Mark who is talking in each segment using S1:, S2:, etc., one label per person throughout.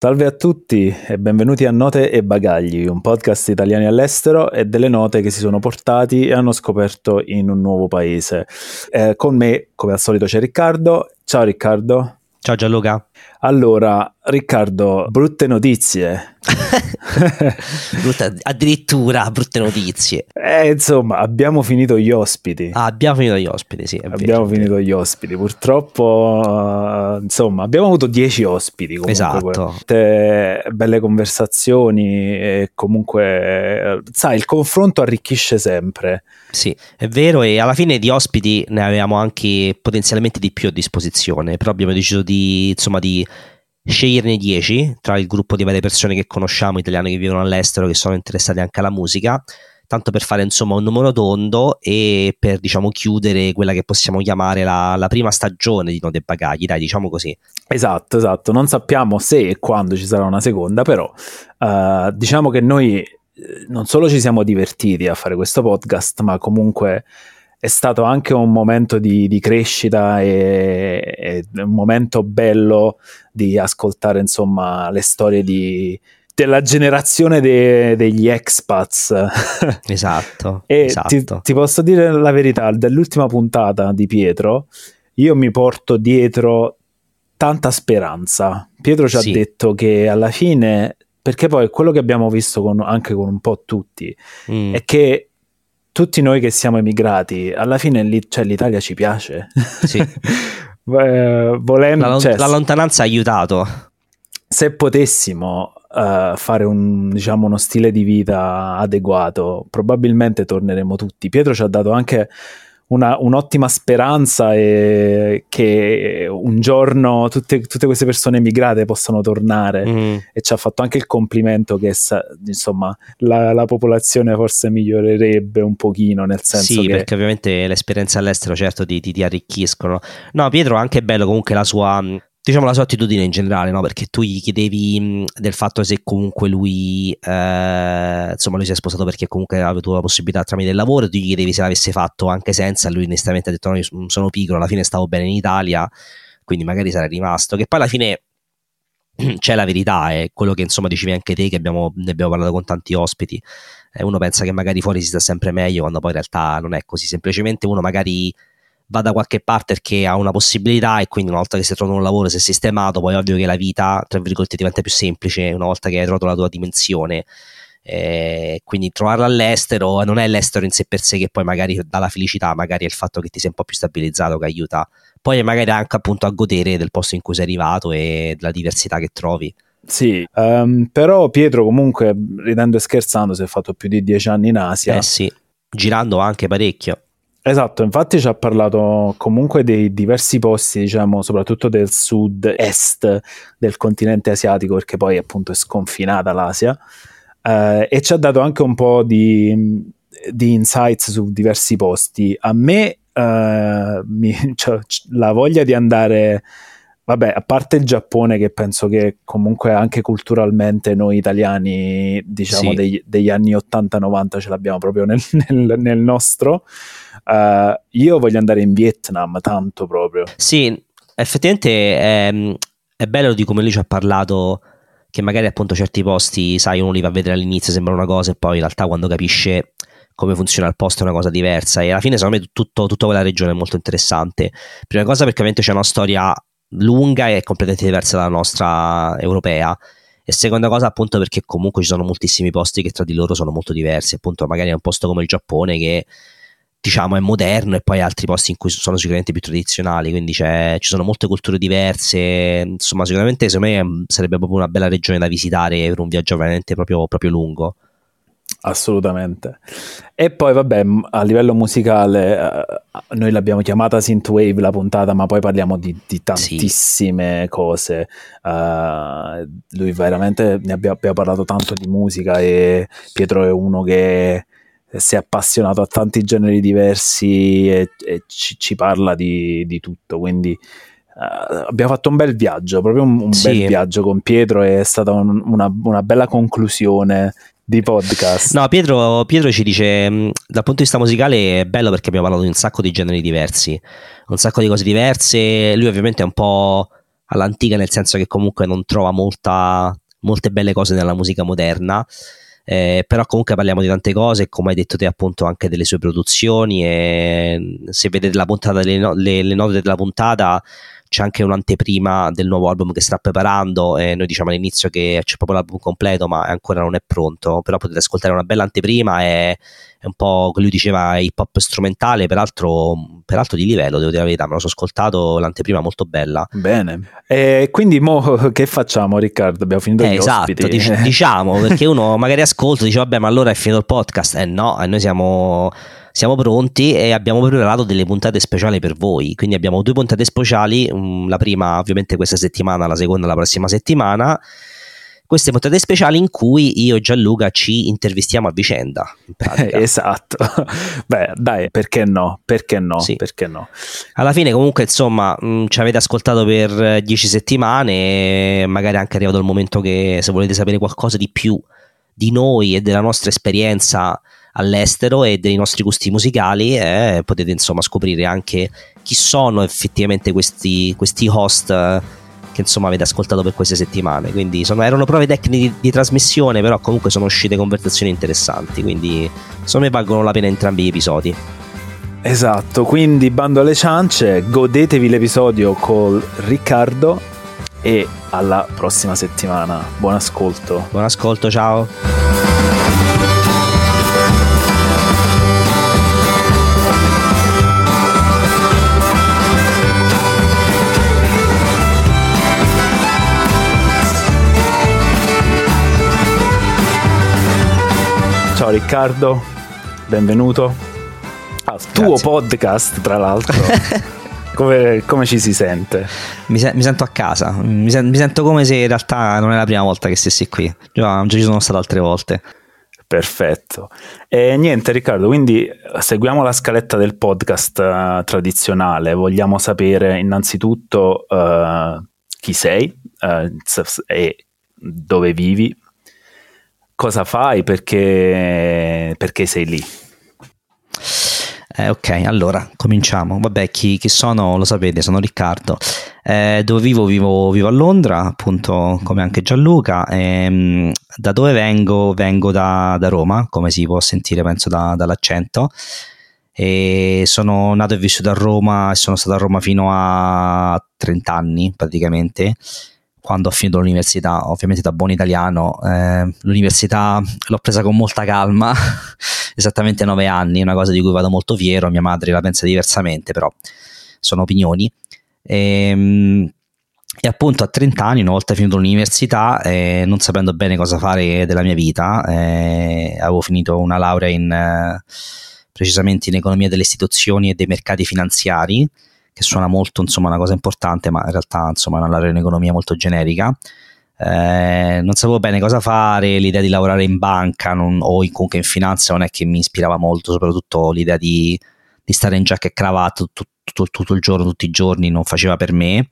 S1: Salve a tutti e benvenuti a Note e Bagagli, un podcast italiani all'estero e delle note che si sono portati e hanno scoperto in un nuovo paese. Eh, con me, come al solito, c'è Riccardo. Ciao Riccardo.
S2: Ciao Gianluca.
S1: Allora, Riccardo, brutte notizie.
S2: Brutta, addirittura brutte notizie.
S1: Eh, insomma, abbiamo finito gli ospiti.
S2: Ah, abbiamo finito gli ospiti, sì.
S1: abbiamo
S2: vero,
S1: finito gli ospiti. Purtroppo, uh, insomma, abbiamo avuto dieci ospiti. Comunque,
S2: Esatto.
S1: Te- belle conversazioni e comunque, eh, sai, il confronto arricchisce sempre.
S2: Sì, è vero e alla fine di ospiti ne avevamo anche potenzialmente di più a disposizione, però abbiamo deciso di, insomma, di sceglierne 10 tra il gruppo di varie persone che conosciamo, italiane che vivono all'estero, che sono interessate anche alla musica, tanto per fare insomma un numero tondo e per diciamo chiudere quella che possiamo chiamare la, la prima stagione di Note Bagagli, dai diciamo così.
S1: Esatto, esatto. Non sappiamo se e quando ci sarà una seconda, però uh, diciamo che noi eh, non solo ci siamo divertiti a fare questo podcast, ma comunque è stato anche un momento di, di crescita e, e, un momento bello di ascoltare insomma le storie di, della generazione de, degli expats.
S2: Esatto.
S1: e
S2: esatto.
S1: Ti, ti posso dire la verità, dell'ultima puntata di Pietro, io mi porto dietro tanta speranza. Pietro ci
S2: Sì.
S1: ha detto che alla fine, perché poi quello che abbiamo visto con- anche con un po' tutti,
S2: Mm.
S1: è che tutti noi che siamo emigrati, alla fine lì, cioè, l'Italia ci piace.
S2: Sì.
S1: Eh, volendo,
S2: La,
S1: cioè,
S2: la lontananza ha aiutato.
S1: se potessimo eh, fare un, diciamo, uno stile di vita adeguato, probabilmente torneremo tutti. Pietro ci ha dato anche una- un'ottima speranza e che un giorno tutte, tutte queste persone emigrate possano tornare
S2: Mm.
S1: e ci ha fatto anche il complimento che insomma la, la popolazione forse migliorerebbe un pochino nel senso
S2: Sì,
S1: che
S2: perché ovviamente le esperienze all'estero certo ti, ti- ti arricchiscono. No, Pietro è anche bello comunque la sua, mh, diciamo la sua attitudine in generale, no? Perché tu gli chiedevi mh, del fatto se comunque lui, eh, insomma lui si è sposato perché comunque aveva avuto la possibilità tramite il lavoro, tu gli chiedevi se l'avesse fatto anche senza, lui onestamente ha detto no, sono piccolo, alla fine stavo bene in Italia, quindi magari sarei rimasto, che poi alla fine... C'è la verità, è quello che insomma dicevi anche te, che abbiamo, ne abbiamo parlato con tanti ospiti. Eh, uno pensa che magari fuori si sta sempre meglio, quando poi in realtà non è così. Semplicemente uno magari va da qualche parte perché ha una possibilità e quindi una volta che si è trovato un lavoro, si è sistemato, poi è ovvio che la vita, tra virgolette, diventa più semplice una volta che hai trovato la tua dimensione. Eh, quindi trovarla all'estero non è l'estero in sé per sé che poi magari dà la felicità, magari è il fatto che ti sei un po' più stabilizzato che aiuta. Poi magari anche appunto a godere del posto in cui sei arrivato e della diversità che trovi.
S1: sì ehm, però Pietro comunque ridendo e scherzando si è fatto più di dieci anni in Asia
S2: Eh sì, girando anche parecchio.
S1: Esatto, infatti ci ha parlato comunque dei diversi posti, diciamo, soprattutto del sud-est del continente asiatico, perché poi appunto è sconfinata l'Asia, eh, e ci ha dato anche un po' di, di insights su diversi posti. A me eh, mi- cioè, la voglia di andare, vabbè, a parte il Giappone, che penso che comunque anche culturalmente noi italiani, diciamo,
S2: Sì.
S1: degli, degli anni 80-90 ce l'abbiamo proprio nel, nel- nel nostro. Eh, io voglio andare in Vietnam tanto proprio.
S2: Sì, effettivamente è, è bello di come lui ci ha parlato che magari appunto certi posti, sai, uno li va a vedere all'inizio, sembra una cosa e poi in realtà quando capisce come funziona il posto è una cosa diversa e alla fine secondo me tutto, tutta quella regione è molto interessante. Prima cosa perché ovviamente c'è una storia lunga e completamente diversa dalla nostra europea e seconda cosa appunto perché comunque ci sono moltissimi posti che tra di loro sono molto diversi, appunto magari è un posto come il Giappone che diciamo è moderno e poi altri posti in cui sono sicuramente più tradizionali, quindi c'è- ci sono molte culture diverse, insomma sicuramente secondo me mm, sarebbe proprio una bella regione da visitare per un viaggio veramente proprio, proprio lungo.
S1: Assolutamente. E poi, vabbè, a livello musicale, eh, noi l'abbiamo chiamata Synthwave la puntata, ma poi parliamo di, di tantissime cose. Eh, lui veramente ne abbia- abbiamo parlato tanto di musica e Pietro è uno che si è appassionato a tanti generi diversi e, e ci, ci parla di, di tutto. Quindi eh, abbiamo fatto un bel viaggio, proprio un, un
S2: Sì.
S1: bel viaggio con Pietro. È stata un- una, una bella conclusione di podcast.
S2: No, Pietro, Pietro ci dice, mh, dal punto di vista musicale è bello perché abbiamo parlato di un sacco di generi diversi, un sacco di cose diverse, lui ovviamente è un po', all'antica, nel senso che comunque non trova molta, molte belle cose nella musica moderna. Eh, però comunque parliamo di tante cose, come hai detto te appunto anche delle sue produzioni e se vedete la puntata, le, le, le note della puntata c'è anche un'anteprima del nuovo album che sta preparando e noi diciamo all'inizio che c'è proprio l'album completo ma ancora non è pronto, però potete ascoltare una bella anteprima e è un po' che lui diceva hip hop strumentale, peraltro, peraltro di livello, devo dire la verità, me lo sono ascoltato, l'anteprima molto bella.
S1: Bene, e quindi mo che facciamo Riccardo? Abbiamo finito eh,
S2: esatto, dic- diciamo, perché uno magari ascolta e dice vabbè ma allora è finito il podcast, eh no, noi siamo siamo pronti e abbiamo preparato delle puntate speciali per voi. Quindi abbiamo due puntate speciali, la prima ovviamente questa settimana, la seconda la prossima settimana. Queste puntate speciali in cui io e Gianluca ci intervistiamo a vicenda.
S1: esatto. Beh, dai, perché no? Perché no?
S2: Sì.
S1: Perché no?
S2: Alla fine, comunque, insomma, mh, ci avete ascoltato per dieci settimane. E magari è anche arrivato il momento che se volete sapere qualcosa di più di noi e della nostra esperienza all'estero e dei nostri gusti musicali e potete insomma scoprire anche chi sono effettivamente questi, questi host eh, che insomma avete ascoltato per queste settimane. Quindi sono, erano prove tecniche di, di, trasmissione però comunque sono uscite conversazioni interessanti quindi secondo me valgono la pena entrambi gli episodi.
S1: Esatto quindi bando alle ciance godetevi l'episodio con Riccardo e alla prossima settimana. Buon ascolto.
S2: Buon ascolto ciao
S1: Ciao Riccardo, benvenuto al tuo Grazie. podcast, tra l'altro. come, come, ci si sente?
S2: Mi, se- mi sento a casa, mi, sen- mi, sento come se in realtà non è la prima volta che stessi qui, già, già ci sono stato altre volte.
S1: Perfetto. E niente Riccardo, quindi seguiamo la scaletta del podcast uh, tradizionale, vogliamo sapere innanzitutto uh, chi sei uh, e dove vivi, cosa fai, perché, perché sei lì.
S2: Eh, ok, allora cominciamo. Vabbè, chi, chi, sono lo sapete, sono Riccardo. Eh, dove vivo? vivo? Vivo a Londra, appunto come anche Gianluca. E, da dove vengo? Vengo da, da, Roma, come si può sentire penso da, dall'accento. E sono nato e vissuto a Roma e sono stato a Roma fino a 30 anni praticamente quando ho finito l'università, ovviamente da buon italiano, eh, l'università l'ho presa con molta calma, esattamente nove anni, una cosa di cui vado molto fiero, mia madre la pensa diversamente, però sono opinioni. E, ehm, e appunto a 30 anni, una volta finito l'università, eh, non sapendo bene cosa fare della mia vita, eh, avevo finito una laurea in, eh, precisamente in economia delle istituzioni e dei mercati finanziari, che suona molto insomma una cosa importante, ma in realtà insomma è una laurea in economia molto generica. Eh, non sapevo bene cosa fare, l'idea di lavorare in banca non, o in, comunque in finanza non è che mi ispirava molto, soprattutto l'idea di, di stare in giacca e cravatta tutto, tutto, tutto, il giorno, tutti i giorni, non faceva per me.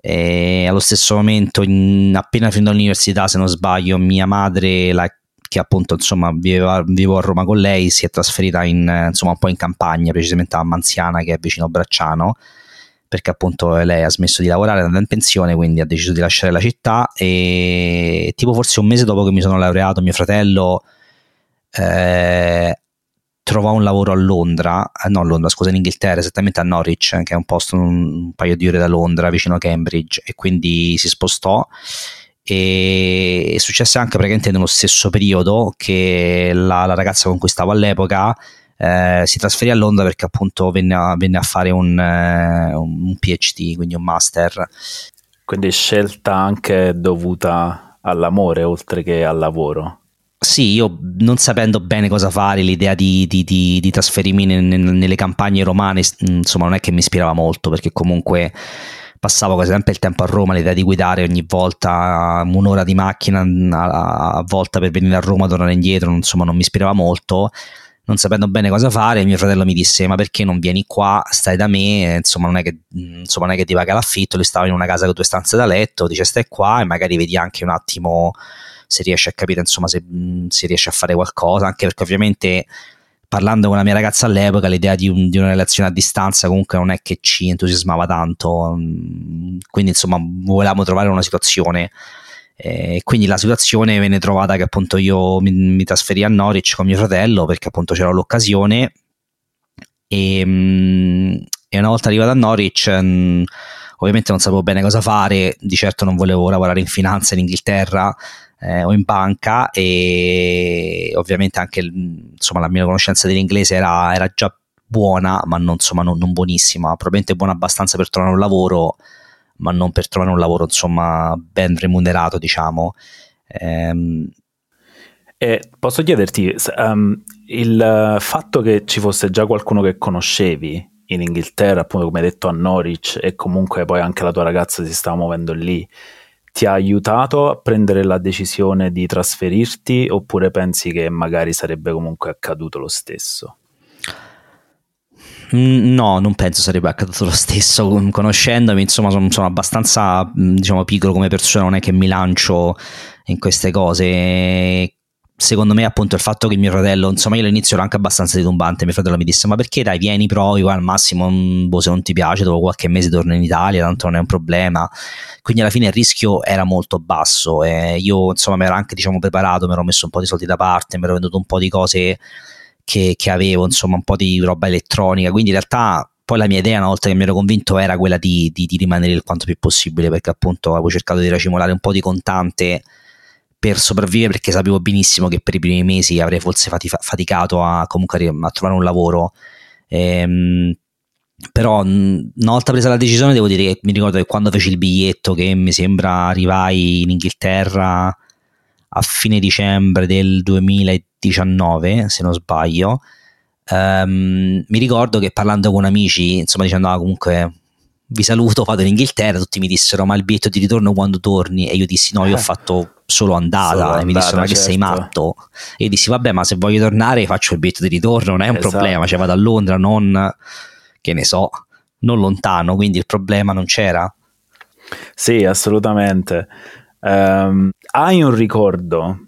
S2: E allo stesso momento, in, appena finito l'università, se non sbaglio, mia madre, la che appunto insomma viveva, vivo a Roma con lei, si è trasferita in, insomma, un po' in campagna, precisamente a Manziana che è vicino a Bracciano, perché appunto lei ha smesso di lavorare, è andata in pensione, quindi ha deciso di lasciare la città e tipo forse un mese dopo che mi sono laureato mio fratello eh, trovò un lavoro a Londra, eh, no a Londra, scusa, in Inghilterra, esattamente a Norwich, che è un posto un, un paio di ore da Londra, vicino a Cambridge, e quindi si spostò e è successo anche praticamente nello stesso periodo che la, la ragazza con cui stavo all'epoca eh, si trasferì a Londra perché appunto venne a, venne a fare un, eh, un, PhD, quindi un master.
S1: Quindi scelta anche dovuta all'amore oltre che al lavoro.
S2: Sì, io non sapendo bene cosa fare, l'idea di, di, di, di trasferirmi nelle campagne romane, insomma, non è che mi ispirava molto perché comunque passavo quasi sempre il tempo a Roma, l'idea di guidare ogni volta un'ora di macchina a, volta per venire a Roma, tornare indietro, insomma non mi ispirava molto non sapendo bene cosa fare, mio fratello mi disse: Ma perché non vieni qua? Stai da me? Insomma, non è che, insomma, non è che ti paga l'affitto. Lui stava in una casa con due stanze da letto. Dice: Stai qua e magari vedi anche un attimo se riesci a capire, insomma, se, se riesci a fare qualcosa. Anche perché, ovviamente, parlando con la mia ragazza all'epoca, l'idea di, un, di, una relazione a distanza comunque non è che ci entusiasmava tanto, mm, quindi insomma volevamo trovare una situazione. E quindi la situazione venne trovata che appunto io mi, mi trasferì a Norwich con mio fratello perché appunto c'era l'occasione e, mm, e una volta arrivato a Norwich mm, ovviamente non sapevo bene cosa fare, di certo non volevo lavorare in finanza in Inghilterra eh, o in banca e ovviamente anche insomma, la mia conoscenza dell'inglese era, era già buona, ma non, insomma, non, non, buonissima, probabilmente buona abbastanza per trovare un lavoro, ma non per trovare un lavoro insomma ben remunerato, diciamo. Ehm,
S1: e posso chiederti, um, il fatto che ci fosse già qualcuno che conoscevi in Inghilterra, appunto come hai detto a Norwich, e comunque poi anche la tua ragazza si stava muovendo lì, ti ha aiutato a prendere la decisione di trasferirti oppure pensi che magari sarebbe comunque accaduto lo stesso?
S2: Mm, no, non penso sarebbe accaduto lo stesso. Conoscendomi, insomma, sono, sono, abbastanza mm, diciamo, piccolo come persona, non è che mi lancio in queste cose secondo me appunto il fatto che mio fratello, insomma io all'inizio ero anche abbastanza titumbante, mio fratello mi disse ma perché dai vieni provi, al massimo mm, boh, se non ti piace dopo qualche mese torno in Italia, tanto non è un problema, quindi alla fine il rischio era molto basso e io insomma mi ero anche diciamo preparato, mi ero messo un po' di soldi da parte, mi ero venduto un po' di cose che, che avevo, insomma un po' di roba elettronica, quindi in realtà poi la mia idea una volta che mi ero convinto era quella di, di, di rimanere il quanto più possibile perché appunto avevo cercato di racimolare un po' di contante per sopravvivere perché sapevo benissimo che per i primi mesi avrei forse faticato a, comunque a trovare un lavoro. Ehm, però una volta presa la decisione devo dire che mi ricordo che quando feci il biglietto che mi sembra arrivai in Inghilterra a fine dicembre del 2019 se non sbaglio um, mi ricordo che parlando con amici insomma dicendo ah, comunque vi saluto vado in Inghilterra tutti mi dissero ma il biglietto di ritorno quando torni e io dissi no io ho eh. fatto solo andata solo e mi dissero ma certo. che sei matto e io dissi vabbè ma se voglio tornare faccio il biglietto di ritorno non è un esatto. problema cioè vado a Londra non che ne so non lontano quindi il problema non c'era
S1: sì assolutamente um, hai un ricordo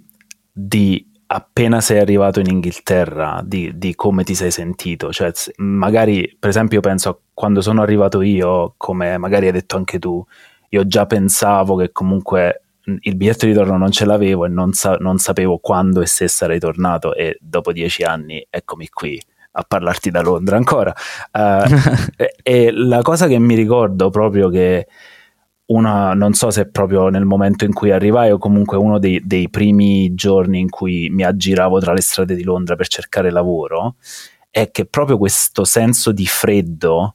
S1: di appena sei arrivato in Inghilterra di, di, come ti sei sentito cioè magari per esempio penso a quando sono arrivato io come magari hai detto anche tu io già pensavo che comunque il biglietto di ritorno non ce l'avevo e non, sa- non, sapevo quando e se sarei tornato e dopo dieci anni eccomi qui a parlarti da Londra ancora. Uh, e, e, la cosa che mi ricordo proprio che una, non so se proprio nel momento in cui arrivai o comunque uno dei, dei primi giorni in cui mi aggiravo tra le strade di Londra per cercare lavoro, è che proprio questo senso di freddo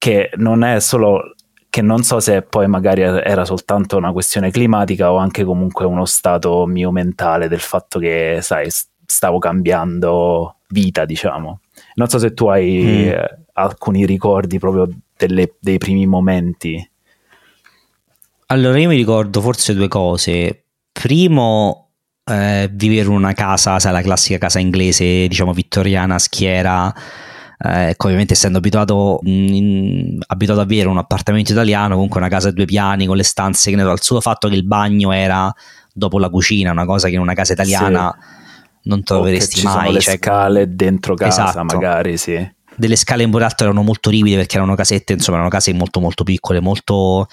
S1: che non è solo che non so se poi magari era soltanto una questione climatica o anche comunque uno stato mio mentale del fatto che, sai, stavo cambiando vita, diciamo. Non so se tu hai mm. eh, alcuni ricordi proprio delle, dei primi momenti.
S2: Allora, io mi ricordo forse due cose. Primo, eh, vivere in una casa, sai, la classica casa inglese, diciamo vittoriana, schiera eh, ecco, ovviamente essendo abituato, in, abituato a avere un appartamento italiano, comunque una casa a due piani con le stanze, che ne so, il solo fatto che il bagno era dopo la cucina, una cosa che in una casa italiana sì. non troveresti mai. Sono
S1: le cioè, scale dentro casa, esatto. magari, sì
S2: delle scale in Boratto erano molto ripide perché erano casette, insomma, erano case molto molto piccole, molto,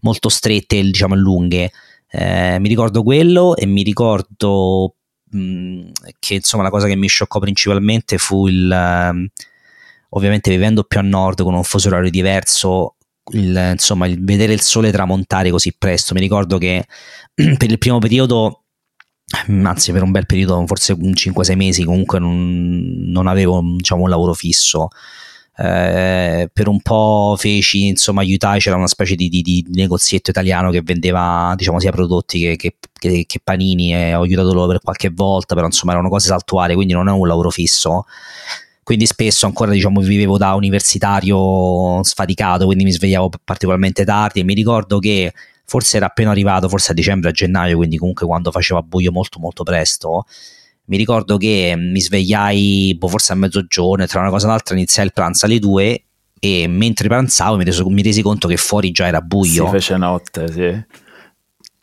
S2: molto strette, diciamo lunghe. Eh, mi ricordo quello e mi ricordo mh, che insomma la cosa che mi scioccò principalmente fu il, uh, ovviamente vivendo più a nord con un fuso orario diverso, il, insomma, il vedere il sole tramontare così presto. Mi ricordo che per il primo periodo, anzi per un bel periodo, forse 5-6 mesi, comunque non, non avevo diciamo, un lavoro fisso. Eh, per un po' feci, insomma, aiutai, c'era una specie di, di, di, negozietto italiano che vendeva, diciamo, sia prodotti che, che, che, che panini e ho aiutato loro per qualche volta, però insomma erano cose saltuarie, quindi non è un lavoro fisso quindi spesso ancora diciamo vivevo da universitario sfaticato, quindi mi svegliavo particolarmente tardi e mi ricordo che forse era appena arrivato, forse a dicembre, a gennaio, quindi comunque quando faceva buio molto molto presto, mi ricordo che mi svegliai boh, forse a mezzogiorno tra una cosa e l'altra iniziai il pranzo alle due e mentre pranzavo mi, reso, mi resi conto che fuori già era buio.
S1: Si fece notte, sì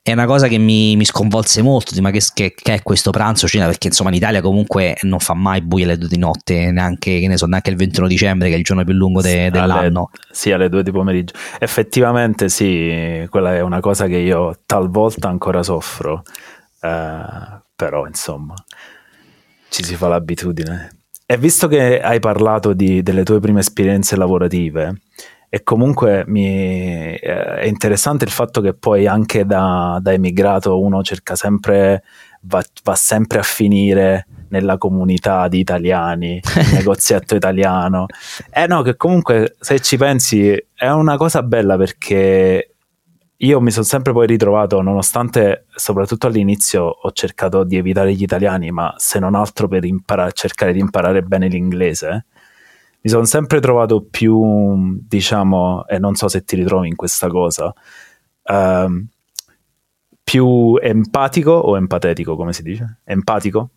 S2: è una cosa che mi, mi sconvolse molto, ma che, che, che, è questo pranzo cena, perché insomma in Italia comunque non fa mai buio alle due di notte, neanche, che ne so, neanche il 21 dicembre che è il giorno più lungo de, dell'anno.
S1: Alle, sì, alle due di pomeriggio. Effettivamente sì, quella è una cosa che io talvolta ancora soffro, eh, però insomma ci si fa l'abitudine. E visto che hai parlato di, delle tue prime esperienze lavorative, e comunque mi, eh, è interessante il fatto che poi anche da, da emigrato uno cerca sempre, va, va, sempre a finire nella comunità di italiani, il negozietto italiano. Eh no, che comunque se ci pensi è una cosa bella perché io mi sono sempre poi ritrovato, nonostante soprattutto all'inizio ho cercato di evitare gli italiani, ma se non altro per imparare, cercare di imparare bene l'inglese, mi sono sempre trovato più, diciamo, e non so se ti ritrovi in questa cosa, uh, più empatico o empatetico, come si dice? Empatico?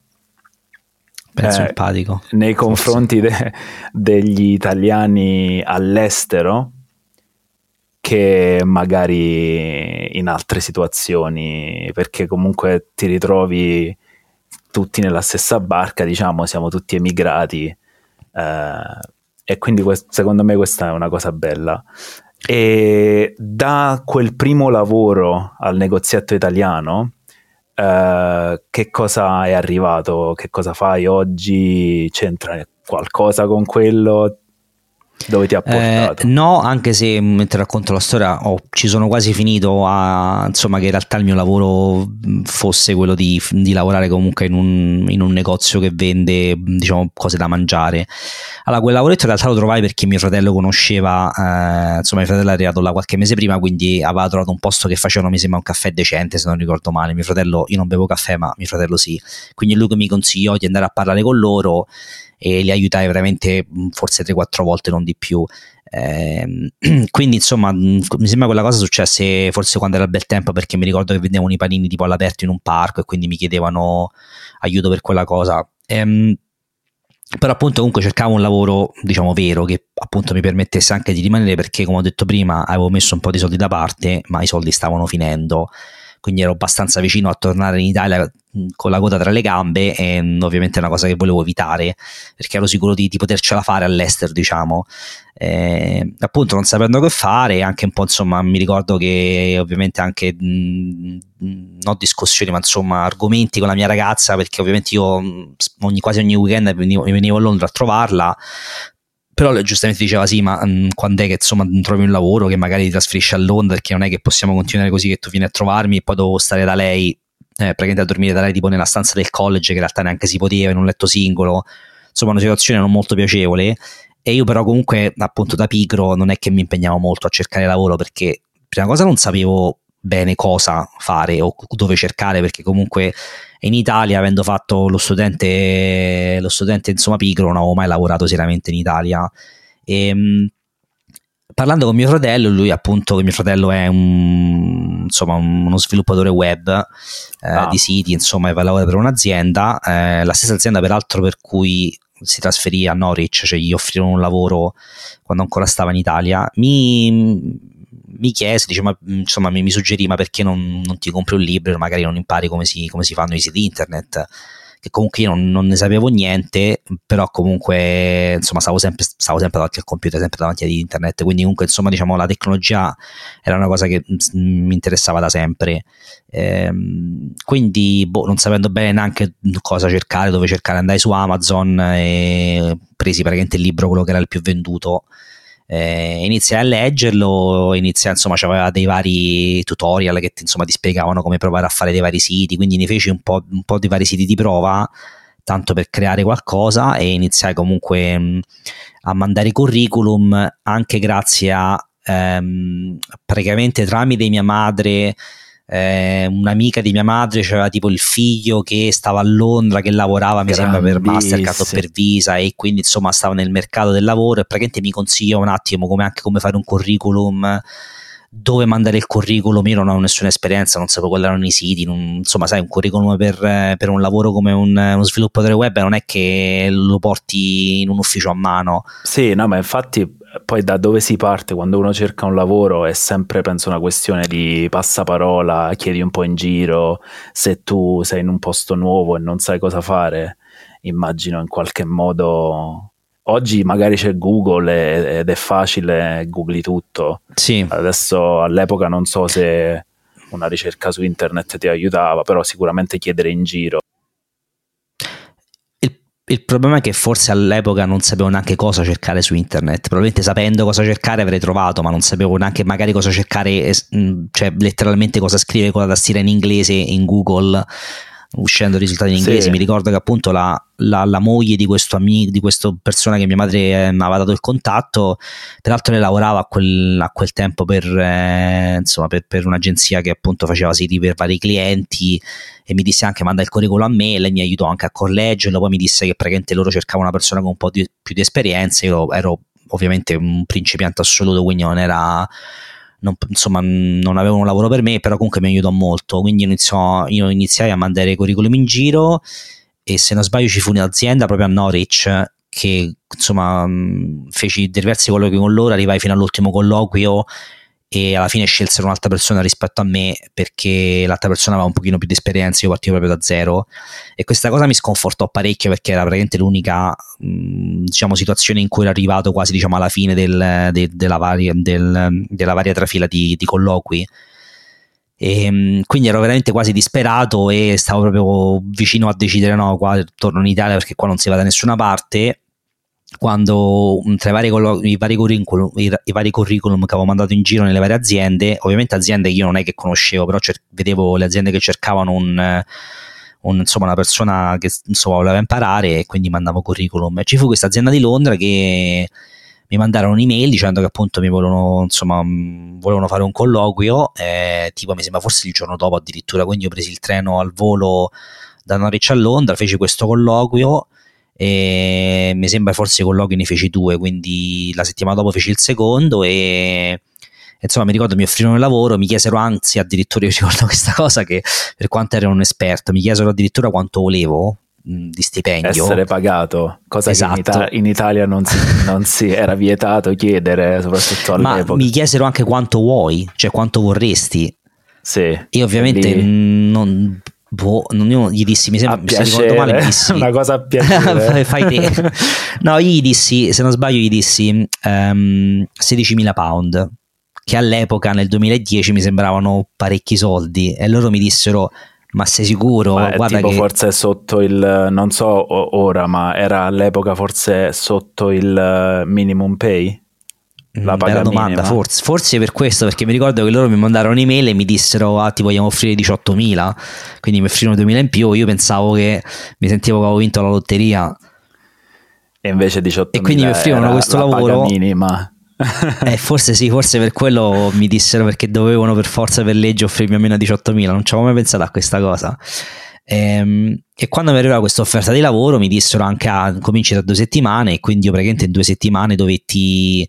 S2: Penso eh, empatico.
S1: Nei confronti de- degli italiani all'estero che magari in altre situazioni, perché comunque ti ritrovi tutti nella stessa barca, diciamo, siamo tutti emigrati. Eh, e quindi quest- secondo me questa è una cosa bella. E da quel primo lavoro al negozietto italiano, eh, che cosa è arrivato? Che cosa fai oggi? C'entra qualcosa con quello? Dove ti ha eh, portato?
S2: Eh, no, anche se mentre racconto la storia oh, ci sono quasi finito a, insomma, che in realtà il mio lavoro fosse quello di, di lavorare comunque in un, in un, negozio che vende diciamo, cose da mangiare. Allora, quel lavoretto in realtà lo trovai perché mio fratello conosceva, eh, insomma, mio fratello è arrivato là qualche mese prima, quindi aveva trovato un posto che facevano, mi sembra, un caffè decente, se non ricordo male. Mio fratello, io non bevo caffè, ma mio fratello sì. Quindi lui che mi consigliò di andare a parlare con loro e li aiutai veramente forse 3-4 volte, non di più. Eh, quindi insomma mi sembra quella cosa successe forse quando era bel tempo perché mi ricordo che vendevano i panini tipo all'aperto in un parco e quindi mi chiedevano aiuto per quella cosa ehm, però appunto comunque cercavo un lavoro diciamo vero che appunto mi permettesse anche di rimanere perché come ho detto prima avevo messo un po' di soldi da parte ma i soldi stavano finendo quindi ero abbastanza vicino a tornare in Italia con la coda tra le gambe e ovviamente è una cosa che volevo evitare perché ero sicuro di, di potercela fare all'estero diciamo. Eh, appunto non sapendo che fare anche un po' insomma mi ricordo che ovviamente anche mh, non discussioni ma insomma argomenti con la mia ragazza perché ovviamente io ogni, quasi ogni weekend venivo, venivo a Londra a trovarla però giustamente diceva sì ma mh, quando è che insomma trovi un lavoro che magari ti trasferisci a Londra perché non è che possiamo continuare così che tu vieni a trovarmi e poi devo stare da lei eh, praticamente a dormire da lei tipo nella stanza del college che in realtà neanche si poteva in un letto singolo. Insomma una situazione non molto piacevole. E io però comunque appunto da pigro non è che mi impegnavo molto a cercare lavoro perché prima cosa non sapevo bene cosa fare o dove cercare perché comunque in Italia avendo fatto lo studente lo studente insomma pigro non avevo mai lavorato seriamente in Italia e ehm, parlando con mio fratello lui appunto mio fratello è un, insomma uno sviluppatore web eh, ah. di siti insomma e lavora per un'azienda eh, la stessa azienda peraltro per cui si trasferì a Norwich cioè gli offrirono un lavoro quando ancora stava in Italia mi mi chiese, dice, ma, insomma, mi, mi, suggerì, ma perché non, non, ti compri un libro, magari non impari come si, come si fanno i siti internet? Che comunque io non, non, ne sapevo niente, però comunque insomma stavo sempre, stavo sempre davanti al computer, sempre davanti ad internet, quindi comunque insomma diciamo la tecnologia era una cosa che mi interessava da sempre. Ehm, quindi boh, non sapendo bene neanche cosa cercare, dove cercare, andai su Amazon e presi praticamente il libro, quello che era il più venduto eh, iniziai a leggerlo, iniziai, insomma, c'aveva dei vari tutorial che insomma, ti spiegavano come provare a fare dei vari siti, quindi ne feci un po', un po di vari siti di prova, tanto per creare qualcosa e iniziai comunque mh, a mandare curriculum anche grazie a ehm, praticamente tramite mia madre eh, un'amica di mia madre aveva tipo il figlio che stava a Londra che lavorava mi sembra per Mastercard o per Visa e quindi insomma stava nel mercato del lavoro e praticamente mi consiglia un attimo come anche come fare un curriculum dove mandare il curriculum, io non ho nessuna esperienza, non sapevo quali erano i siti, non, insomma sai un curriculum per, per un lavoro come un, uno sviluppatore web non è che lo porti in un ufficio a mano.
S1: Sì, no, ma infatti poi da dove si parte quando uno cerca un lavoro è sempre penso una questione di passaparola, chiedi un po' in giro, se tu sei in un posto nuovo e non sai cosa fare, immagino in qualche modo oggi magari c'è Google ed è facile, googli tutto.
S2: Sì.
S1: Adesso all'epoca non so se una ricerca su internet ti aiutava, però sicuramente chiedere in giro.
S2: Il, il problema è che forse all'epoca non sapevo neanche cosa cercare su internet. Probabilmente sapendo cosa cercare avrei trovato, ma non sapevo neanche magari cosa cercare, cioè letteralmente cosa scrivere con la tastiera in inglese in Google uscendo i risultati in inglese. Sì. Mi ricordo che appunto la, la, la moglie di questo amico, di questa persona che mia madre eh, mi aveva dato il contatto, peraltro lei lavorava a quel, a quel tempo per, eh, insomma, per, per, un'agenzia che appunto faceva siti per vari clienti e mi disse anche manda il curriculum a me, lei mi aiutò anche a correggerlo, poi mi disse che praticamente loro cercavano una persona con un po' di, più di esperienza, io ero ovviamente un principiante assoluto, quindi non era non, insomma, non avevano un lavoro per me, però comunque mi aiutò molto. Quindi iniziò, io iniziai a mandare i curriculum in giro e se non sbaglio ci fu un'azienda proprio a Norwich che insomma feci diversi colloqui con loro, arrivai fino all'ultimo colloquio e alla fine scelsero un'altra persona rispetto a me perché l'altra persona aveva un pochino più di esperienza, io partivo proprio da zero. E questa cosa mi sconfortò parecchio perché era praticamente l'unica diciamo, situazione in cui ero arrivato quasi diciamo, alla fine del, de, della, varia, del, della varia trafila di, di colloqui. E, quindi ero veramente quasi disperato e stavo proprio vicino a decidere no, qua torno in Italia perché qua non si va da nessuna parte quando tra i vari, i, vari curriculum, i, i, vari curriculum che avevo mandato in giro nelle varie aziende, ovviamente aziende che io non è che conoscevo, però cer- vedevo le aziende che cercavano un, un, insomma, una persona che insomma, voleva imparare e quindi mandavo curriculum. E ci fu questa azienda di Londra che mi mandarono un'email dicendo che appunto mi volevano, insomma, volevano fare un colloquio, eh, tipo mi sembra forse il giorno dopo addirittura, quindi ho preso il treno al volo da Norwich a Londra, feci questo colloquio e mi sembra forse con Loki ne feci due, quindi la settimana dopo feci il secondo e insomma mi ricordo mi offrirono il lavoro, mi chiesero anzi addirittura io ricordo questa cosa che per quanto ero un esperto, mi chiesero addirittura quanto volevo di stipendio.
S1: Essere pagato, cosa esatto. che in, esatto. Ita- in Italia non si, non si, era vietato chiedere, soprattutto all'epoca.
S2: Ma mi chiesero anche quanto vuoi, cioè quanto vorresti.
S1: Sì.
S2: E ovviamente lì... non Boh, non io gli dissi, mi sembra, se ricordo male, mi dissi...
S1: Una cosa a piacere.
S2: Fai te. no, io gli dissi, se non sbaglio, gli dissi um, ehm, 16.000 pound, che all'epoca, nel 2010, mi sembravano parecchi soldi. E loro mi dissero, ma sei sicuro?
S1: Ma
S2: Guarda
S1: tipo
S2: che...
S1: forse sotto il, non so ora, ma era all'epoca forse sotto il minimum pay?
S2: La Bella domanda, forse, forse per questo, perché mi ricordo che loro mi mandarono un'email e mi dissero ah ti vogliamo offrire 18.000, quindi mi offrirono 2.000 in più, io pensavo che mi sentivo che avevo vinto la lotteria.
S1: E invece 18.000
S2: E quindi mi offrivano questo
S1: la
S2: lavoro.
S1: minima.
S2: eh, forse sì, forse per quello mi dissero perché dovevano per forza per legge offrirmi almeno 18.000, non ci avevo mai pensato a questa cosa. Ehm, e quando mi arrivava questa offerta di lavoro mi dissero anche ah, cominci da due settimane e quindi io praticamente in due settimane dovetti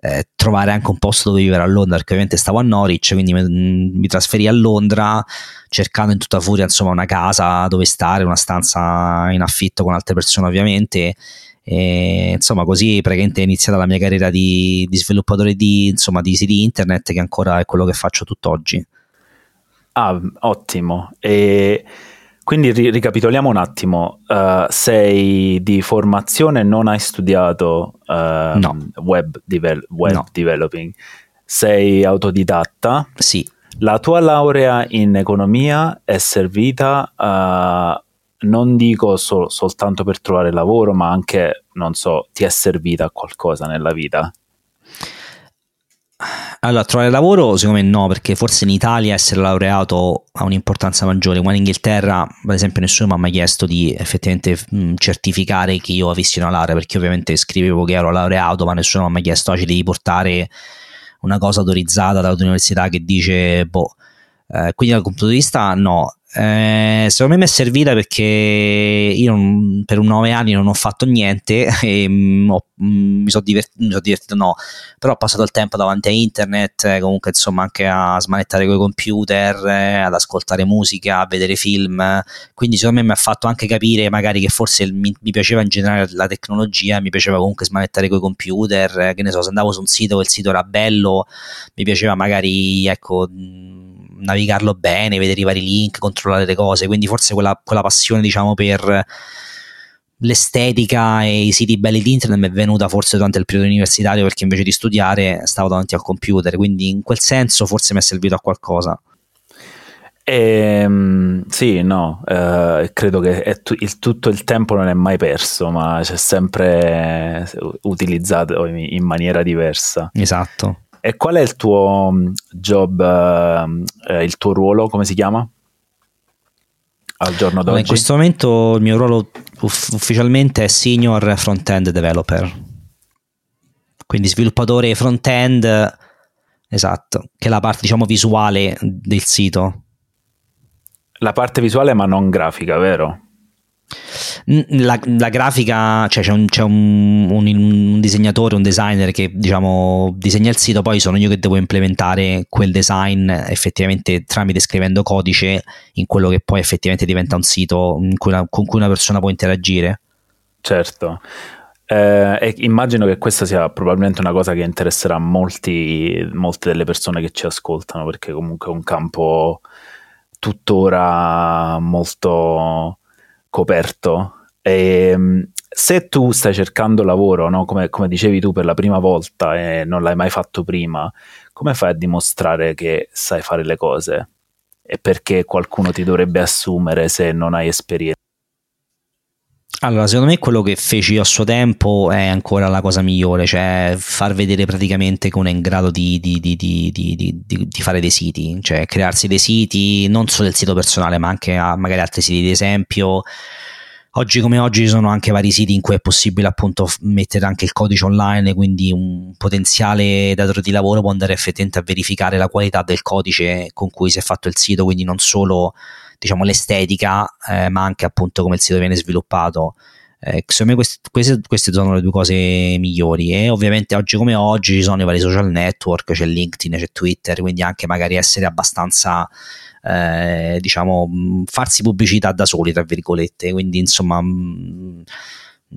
S2: eh, trovare anche un posto dove vivere a Londra, perché ovviamente stavo a Norwich, quindi mi, mi trasferì a Londra cercando in tutta furia insomma una casa dove stare, una stanza in affitto con altre persone ovviamente. E, insomma, così praticamente è iniziata la mia carriera di, di sviluppatore di, insomma, di siti internet, che ancora è quello che faccio tutt'oggi.
S1: Ah, ottimo. E quindi ri- ricapitoliamo un attimo, uh, sei di formazione, non hai studiato uh,
S2: no.
S1: web, devel- web no. developing, sei autodidatta.
S2: Sì.
S1: La tua laurea in economia è servita, uh, non dico so- soltanto per trovare lavoro, ma anche, non so, ti è servita a qualcosa nella vita?
S2: Allora, trovare lavoro secondo me no, perché forse in Italia essere laureato ha un'importanza maggiore, ma in Inghilterra, ad esempio, nessuno mi ha mai chiesto di effettivamente certificare che io avessi una laurea, perché ovviamente scrivevo che ero laureato, ma nessuno mi ha mai chiesto, ah, ci devi portare una cosa autorizzata dall'università che dice, boh, Eh, quindi dal punto di vista no, eh, secondo me mi è servita perché io non, per nove anni non ho fatto niente e mm, ho, mm, mi sono divertito, so divertito, no, però ho passato il tempo davanti a internet, eh, comunque insomma anche a smanettare con i computer, eh, ad ascoltare musica, a vedere film, quindi secondo me mi ha fatto anche capire magari che forse mi, mi piaceva in generale la tecnologia, mi piaceva comunque smanettare con i computer, eh, che ne so, se andavo su un sito, il sito era bello, mi piaceva magari ecco navigarlo bene, vedere i vari link, controllare le cose, quindi forse quella, quella passione diciamo per l'estetica e i siti belli di internet mi è venuta forse durante il periodo universitario perché invece di studiare stavo davanti al computer, quindi in quel senso forse mi è servito a qualcosa.
S1: Ehm, sì, no, eh, credo che tu, il, tutto il tempo non è mai perso, ma c'è sempre utilizzato in, in maniera diversa.
S2: Esatto.
S1: E qual è il tuo mm, job, eh, eh, il tuo ruolo, come si chiama? Al giorno d'oggi?
S2: In questo momento il mio ruolo uff- ufficialmente è senior front-end developer. Quindi sviluppatore front-end, esatto, che è la parte diciamo visuale del sito.
S1: La parte visuale ma non grafica, vero?
S2: La, la, grafica, cioè c'è, un, c'è un, un, un, disegnatore, un designer che diciamo disegna il sito, poi sono io che devo implementare quel design effettivamente tramite scrivendo codice in quello che poi effettivamente diventa un sito cui una, con cui una persona può interagire.
S1: Certo. Eh, immagino che questa sia probabilmente una cosa che interesserà molti, molte delle persone che ci ascoltano, perché comunque è un campo tuttora molto coperto. E, ehm, se tu stai cercando lavoro, no? come, come, dicevi tu per la prima volta e non l'hai mai fatto prima, come fai a dimostrare che sai fare le cose? E perché qualcuno ti dovrebbe assumere se non hai esperienza?
S2: Allora, secondo me quello che feci io a suo tempo è ancora la cosa migliore, cioè far vedere praticamente che uno è in grado di, di, di, di, fare dei siti, cioè crearsi dei siti, non solo il sito personale, ma anche magari altri siti di esempio. Oggi come oggi ci sono anche vari siti in cui è possibile appunto mettere anche il codice online, quindi un potenziale datore di lavoro può andare effettivamente a verificare la qualità del codice con cui si è fatto il sito, quindi non solo diciamo, l'estetica, eh, ma anche appunto come il sito viene sviluppato. Eh, secondo me queste, queste, queste, sono le due cose migliori e ovviamente oggi come oggi ci sono i vari social network, c'è LinkedIn, c'è Twitter, quindi anche magari essere abbastanza eh, diciamo farsi pubblicità da soli tra virgolette, quindi insomma mh,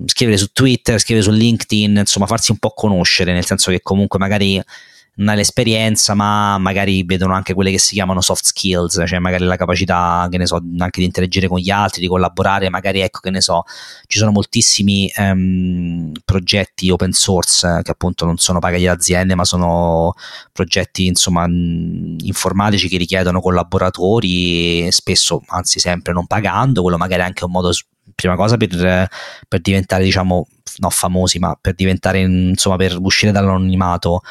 S2: scrivere su Twitter, scrivere su LinkedIn, insomma farsi un po' conoscere, nel senso che comunque magari non hai l'esperienza, ma magari vedono anche quelle che si chiamano soft skills, cioè magari la capacità, che ne so, anche di interagire con gli altri, di collaborare, magari ecco che ne so, ci sono moltissimi um, progetti open source che appunto non sono pagati da aziende, ma sono progetti insomma informatici che richiedono collaboratori, spesso, anzi sempre non pagando, quello magari è anche un modo prima cosa per, per diventare diciamo no famosi ma per diventare insomma per uscire dall'anonimato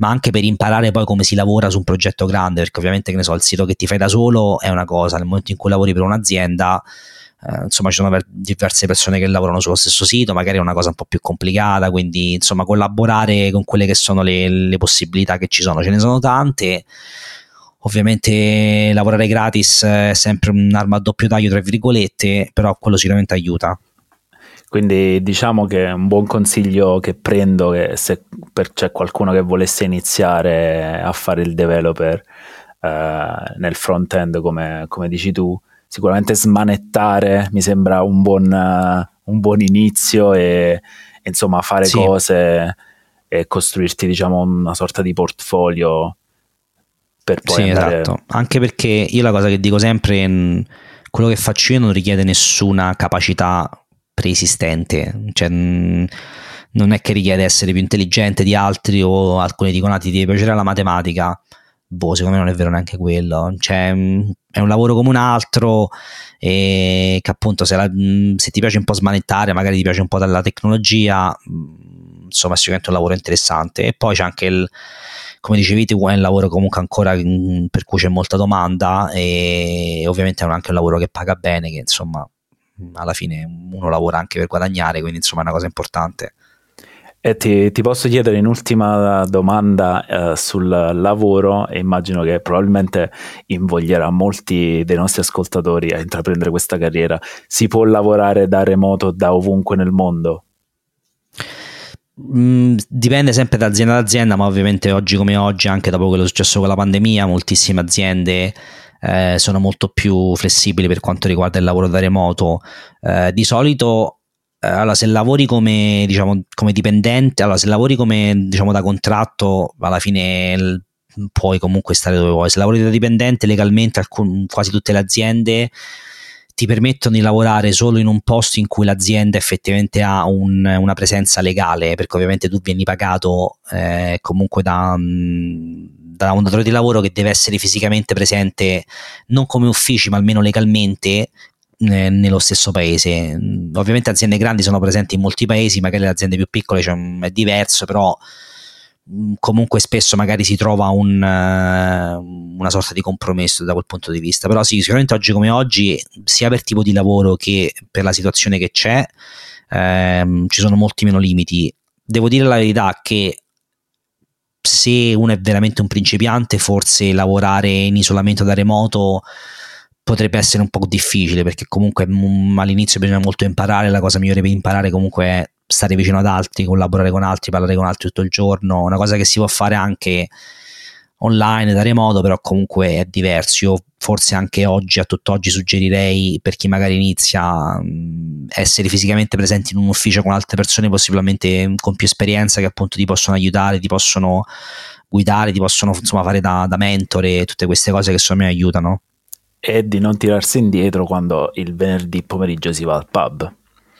S2: ma anche per imparare poi come si lavora su un progetto grande, perché ovviamente che ne so, il sito che ti fai da solo è una cosa, nel momento in cui lavori per un'azienda, eh, insomma ci sono diverse persone che lavorano sullo stesso sito, magari è una cosa un po' più complicata, quindi insomma collaborare con quelle che sono le, le possibilità che ci sono, ce ne sono tante. Ovviamente lavorare gratis è sempre un'arma a doppio taglio, tra virgolette, però quello sicuramente aiuta.
S1: Quindi diciamo che un buon consiglio che prendo che se per, c'è qualcuno che volesse iniziare a fare il developer eh, nel front-end come, come, dici tu, sicuramente smanettare mi sembra un buon, un buon inizio e, e, insomma fare sì. cose e costruirti diciamo una sorta di portfolio per poi sì, andare... esatto.
S2: Anche perché io la cosa che dico sempre, quello che faccio io non richiede nessuna capacità preesistente, cioè non è che richiede essere più intelligente di altri o alcuni dicono ah, ti deve piacere la matematica, boh secondo me non è vero neanche quello, cioè è un lavoro come un altro e che appunto se, la, se ti piace un po' smanettare, magari ti piace un po' dalla tecnologia, insomma è sicuramente un lavoro interessante. E poi c'è anche il come dicevi tu è un lavoro comunque ancora per cui c'è molta domanda e ovviamente è anche un lavoro che paga bene che insomma alla fine uno lavora anche per guadagnare, quindi insomma è una cosa importante.
S1: E ti, ti, posso chiedere in ultima domanda eh, sul lavoro e immagino che probabilmente invoglierà molti dei nostri ascoltatori a intraprendere questa carriera. Si può lavorare da remoto da ovunque nel mondo?
S2: Mm, dipende sempre da azienda ad azienda, ma ovviamente oggi come oggi, anche dopo quello successo con la pandemia, moltissime aziende eh, sono molto più flessibili per quanto riguarda il lavoro da remoto. Eh, di solito eh, allora, se lavori come, diciamo, come dipendente, allora, se lavori come diciamo, da contratto, alla fine puoi comunque stare dove vuoi. Se lavori da dipendente, legalmente alcun, quasi tutte le aziende ti permettono di lavorare solo in un posto in cui l'azienda effettivamente ha un, una presenza legale, perché ovviamente tu vieni pagato eh, comunque da, da, un datore di lavoro che deve essere fisicamente presente non come uffici, ma almeno legalmente nello stesso paese. Ovviamente aziende grandi sono presenti in molti paesi, magari le aziende più piccole cioè, è diverso, però comunque spesso magari si trova un, una sorta di compromesso da quel punto di vista. Però sì, sicuramente oggi come oggi, sia per tipo di lavoro che per la situazione che c'è, ehm, ci sono molti meno limiti. Devo dire la verità che se uno è veramente un principiante, forse lavorare in isolamento da remoto potrebbe essere un po' difficile perché comunque mm, all'inizio bisogna molto imparare, la cosa migliore per imparare comunque è stare vicino ad altri, collaborare con altri, parlare con altri tutto il giorno, una cosa che si può fare anche online da remoto, però comunque è diverso. Io forse anche oggi, a tutt'oggi, suggerirei per chi magari inizia essere fisicamente presenti in un ufficio con altre persone, possibilmente con più esperienza, che appunto ti possono aiutare, ti possono guidare, ti possono insomma fare da, da mentore, tutte queste cose che secondo me aiutano
S1: e di non tirarsi indietro quando il venerdì pomeriggio si va al pub.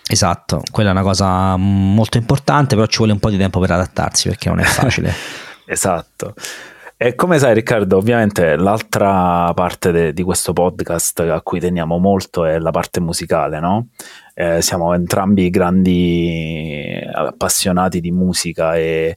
S2: Esatto, quella è una cosa molto importante, però ci vuole un po' di tempo per adattarsi perché non è facile.
S1: esatto. E come sai Riccardo, ovviamente l'altra parte de- di questo podcast a cui teniamo molto è la parte musicale, no? Eh, siamo entrambi grandi appassionati di musica e,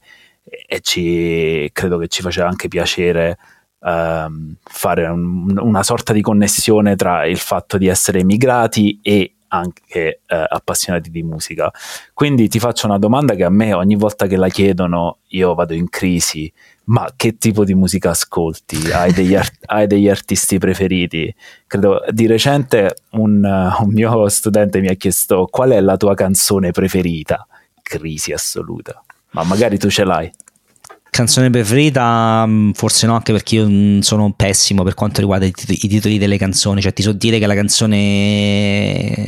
S1: e ci, credo che ci faceva anche piacere ehm, fare un, una sorta di connessione tra il fatto di essere emigrati e anche eh, appassionati di musica. Quindi ti faccio una domanda che a me ogni volta che la chiedono io vado in crisi. Ma che tipo di musica ascolti? Hai degli, art- hai degli artisti preferiti? Credo di recente un, un mio studente mi ha chiesto qual è la tua canzone preferita. Crisi assoluta. Ma magari tu ce l'hai.
S2: Canzone preferita? Mm, forse no, anche perché io mm, sono pessimo per quanto riguarda i, titoli, i titoli delle canzoni. Cioè, ti so dire che la canzone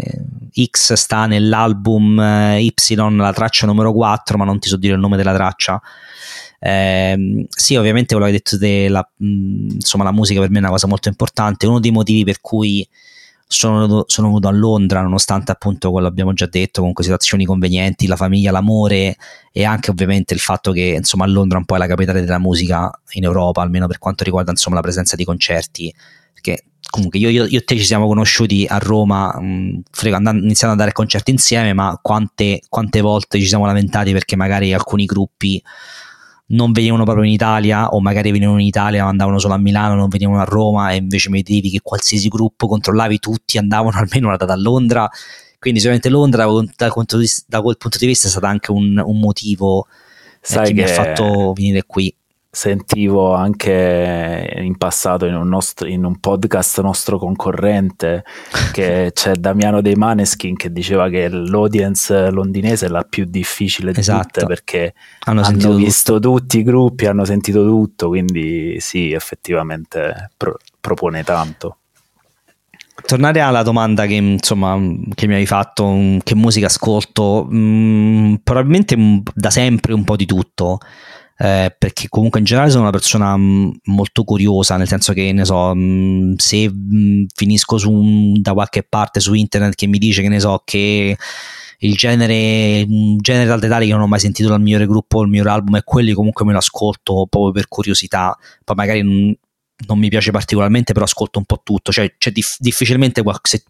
S2: X sta nell'album eh, Y, la traccia numero 4, ma non ti so dire il nome della traccia. Eh, sì, ovviamente quello che hai detto te, la, mm, insomma, la musica per me è una cosa molto importante. Uno dei motivi per cui sono, sono venuto a Londra nonostante appunto quello abbiamo già detto comunque situazioni convenienti la famiglia l'amore e anche ovviamente il fatto che insomma a Londra un po' è la capitale della musica in Europa almeno per quanto riguarda insomma la presenza di concerti perché comunque io, io, io e te ci siamo conosciuti a Roma mh, andando, iniziando a dare concerti insieme ma quante, quante volte ci siamo lamentati perché magari alcuni gruppi non venivano proprio in Italia o magari venivano in Italia ma andavano solo a Milano, non venivano a Roma e invece vedevi che qualsiasi gruppo controllavi tutti andavano almeno una data a Londra. Quindi sicuramente Londra da, da, quel punto di vista è stato anche un, un motivo eh, che, che mi ha fatto venire qui
S1: sentivo anche in passato in un, nostro, in un, podcast nostro concorrente che c'è Damiano dei Maneskin che diceva che l'audience londinese è la più difficile di esatto. tutte perché hanno, hanno visto tutto. tutti i gruppi, hanno sentito tutto, quindi sì, effettivamente pro, propone tanto.
S2: Tornare alla domanda che, insomma, che mi hai fatto, che musica ascolto, mh, mm, probabilmente da sempre un po' di tutto eh, perché comunque in generale sono una persona mm, molto curiosa, nel senso che ne so, mm, se mm, finisco su, da qualche parte su internet che mi dice che ne so che il genere, un genere tal detali che non ho mai sentito dal migliore gruppo, il migliore album e quelli comunque me lo ascolto proprio per curiosità, poi magari non mi piace particolarmente, però ascolto un po' tutto. Cioè, cioè dif- difficilmente se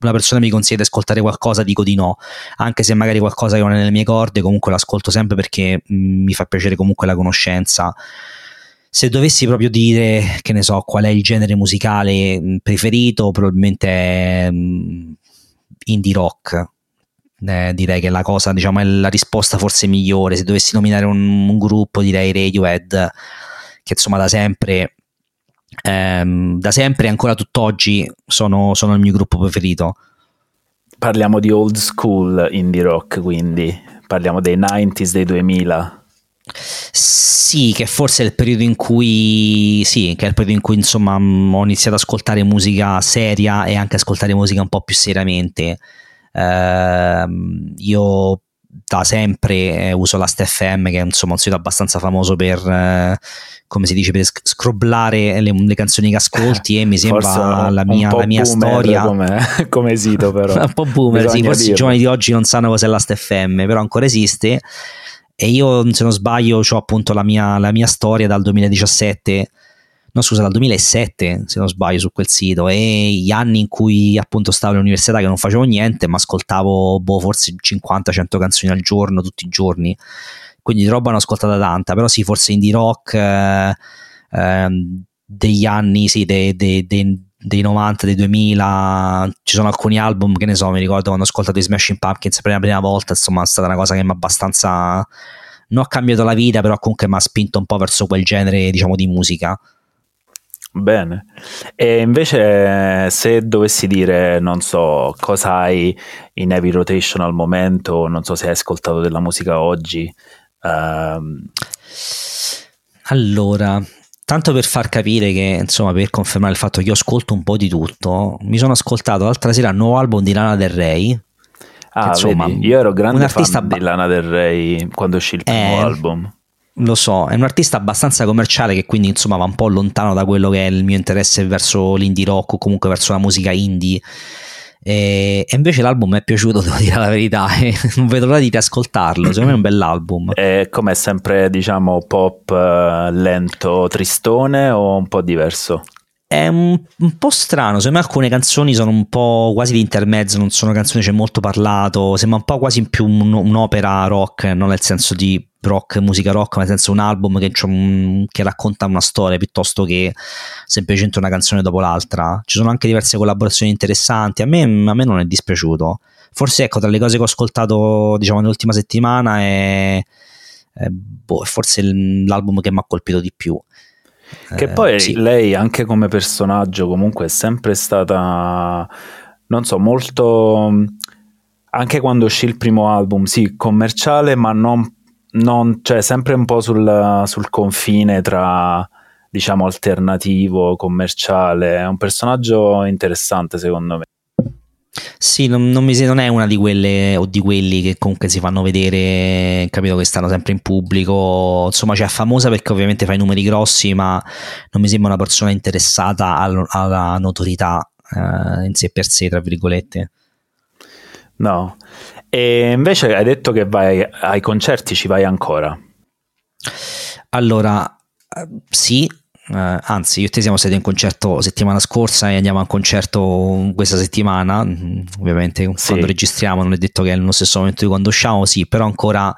S2: una persona mi consiglia di ascoltare qualcosa, dico di no, anche se magari qualcosa che non è nelle mie corde, comunque l'ascolto sempre perché mh, mm, mi fa piacere comunque la conoscenza. Se dovessi proprio dire, che ne so, qual è il genere musicale mm, preferito, probabilmente è mh, mm, indie rock eh, direi che la cosa, diciamo, è la risposta forse migliore. Se dovessi nominare un, un gruppo, direi Radiohead, che insomma da sempre, ehm, da sempre e ancora tutt'oggi sono, sono il mio gruppo preferito.
S1: Parliamo di old school indie rock, quindi parliamo dei 90s, dei 2000.
S2: Sì, che forse è il periodo in cui sì, che è il periodo in cui insomma ho iniziato ad ascoltare musica seria e anche ascoltare musica un po' più seriamente. Uh, io da sempre eh, uso l'AstFM che è insomma un sito abbastanza famoso per eh, come si dice per scroblare le, le, canzoni che ascolti e mi sembra la mia, la mia storia.
S1: come, come sito però.
S2: Un po' boomer sì, forse dirlo. i giovani di oggi non sanno cos'è l'AstFM però ancora esiste. E io se non sbaglio ho appunto la mia, la mia storia dal 2017 no scusa dal 2007 se non sbaglio su quel sito. E gli anni in cui appunto stavo all'università che non facevo niente ma ascoltavo boh, forse 50-100 canzoni al giorno tutti i giorni. Quindi di roba ne ho ascoltata tanta però sì forse indie rock eh, eh, degli anni sì dei, dei, dei, dei 90, dei 2000 ci sono alcuni album che ne so mi ricordo quando ho ascoltato i Smashing Pumpkins per la prima volta insomma è stata una cosa che mi ha abbastanza non ha cambiato la vita però comunque mi ha spinto un po' verso quel genere diciamo di musica
S1: Bene. E invece se dovessi dire, non so, cosa hai in heavy rotation al momento, non so se hai ascoltato della musica oggi. Um...
S2: Allora, tanto per far capire che, insomma, per confermare il fatto che io ascolto un po' di tutto, mi sono ascoltato l'altra sera il nuovo album di Lana Del Rey.
S1: Ah, insomma, vedi, io ero grande fan ba- di Lana Del Rey quando uscì il primo eh, album
S2: lo so, è un artista abbastanza commerciale che quindi insomma va un po' lontano da quello che è il mio interesse verso l'indie rock o comunque verso la musica indie. E, e invece l'album mi è piaciuto, devo dire la verità, e non vedo l'ora di riascoltarlo. Secondo me è un bell'album.
S1: E come sempre, diciamo, pop uh, lento, tristone o un po' diverso?
S2: È un, un, po' strano, secondo me alcune canzoni sono un po' quasi di intermezzo, non sono canzoni c'è molto parlato, sembra un po' quasi più un, un'opera rock, non nel senso di rock, musica rock, ma nel senso un album che, che, racconta una storia piuttosto che semplicemente una canzone dopo l'altra. Ci sono anche diverse collaborazioni interessanti, a me, a me non è dispiaciuto. Forse ecco, tra le cose che ho ascoltato diciamo nell'ultima settimana è, è boh, forse l'album che mi ha colpito di più.
S1: Che eh, poi sì. lei anche come personaggio comunque è sempre stata, non so, molto... Anche quando uscì il primo album, sì, commerciale, ma non, non cioè sempre un po' sul, sul confine tra diciamo alternativo, commerciale, è un personaggio interessante secondo me.
S2: Sì, non, non, mi, non, è una di quelle o di quelli che comunque si fanno vedere, capito che stanno sempre in pubblico, insomma, cioè è famosa perché ovviamente fa i numeri grossi, ma non mi sembra una persona interessata al, alla notorietà eh, in sé per sé, tra virgolette.
S1: No, e invece hai detto che vai ai concerti, ci vai ancora?
S2: Allora, eh, sì, Uh, anzi, io e te siamo stati in concerto settimana scorsa e andiamo a un concerto questa settimana. Mm, ovviamente, sì. quando registriamo, non è detto che è nello stesso momento di quando usciamo, sì, però ancora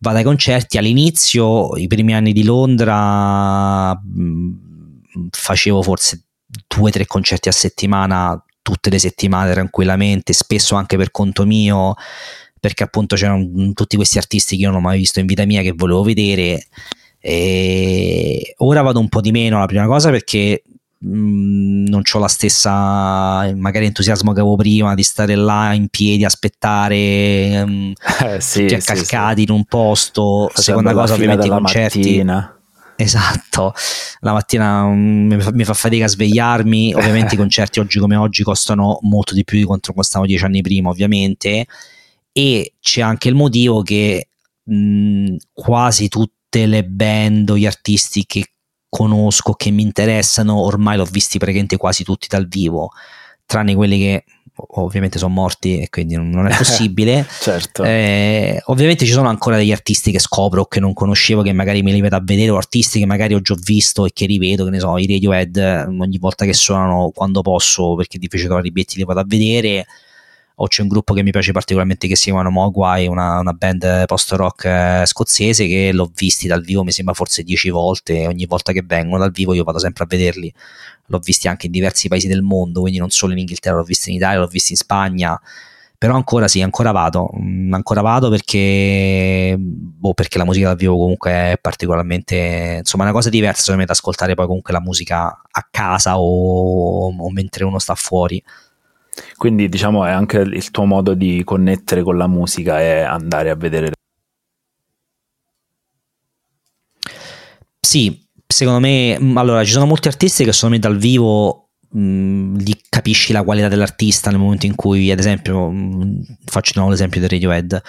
S2: vado ai concerti. All'inizio, i primi anni di Londra, mh, mm, facevo forse due o tre concerti a settimana, tutte le settimane tranquillamente, spesso anche per conto mio, perché appunto c'erano tutti questi artisti che io non ho mai visto in vita mia che volevo vedere e ora vado un po' di meno la prima cosa perché mh, mm, non ho la stessa magari entusiasmo che avevo prima di stare là in piedi aspettare mh, mm, eh, sì, tutti accalcati sì, sì. in un posto. Facendo seconda cosa ovviamente i concerti. mattina. Esatto, la mattina um, mi, fa, mi, fa, fatica a svegliarmi, ovviamente i concerti oggi come oggi costano molto di più di quanto costavano dieci anni prima ovviamente. E c'è anche il motivo che mh, quasi tutti tutte le band o gli artisti che conosco, che mi interessano, ormai l'ho visti praticamente quasi tutti dal vivo, tranne quelli che ovviamente sono morti e quindi non è possibile.
S1: certo.
S2: Eh, ovviamente ci sono ancora degli artisti che scopro o che non conoscevo, che magari me li vedo a vedere, o artisti che magari ho già visto e che rivedo, che ne so, i Radiohead ogni volta che suonano quando posso, perché è difficile trovare i biglietti li vado a vedere o c'è un gruppo che mi piace particolarmente che si chiamano Mogwai, una, una band post-rock eh, scozzese che l'ho visti dal vivo mi sembra forse dieci volte ogni volta che vengono dal vivo io vado sempre a vederli l'ho visti anche in diversi paesi del mondo quindi non solo in Inghilterra, l'ho visto in Italia, l'ho visto in Spagna però ancora sì, ancora vado, mm, ancora vado perché, boh, perché la musica dal vivo comunque è particolarmente, insomma, una cosa diversa secondo me da ascoltare poi comunque la musica a casa o, o mentre uno sta fuori.
S1: Quindi diciamo è anche il tuo modo di connettere con la musica è andare a vedere.
S2: Sì, secondo me, mm, allora ci sono molti artisti che secondo me dal vivo mh, mm, capisci la qualità dell'artista nel momento in cui, ad esempio, mh, mm, faccio di l'esempio del Radiohead,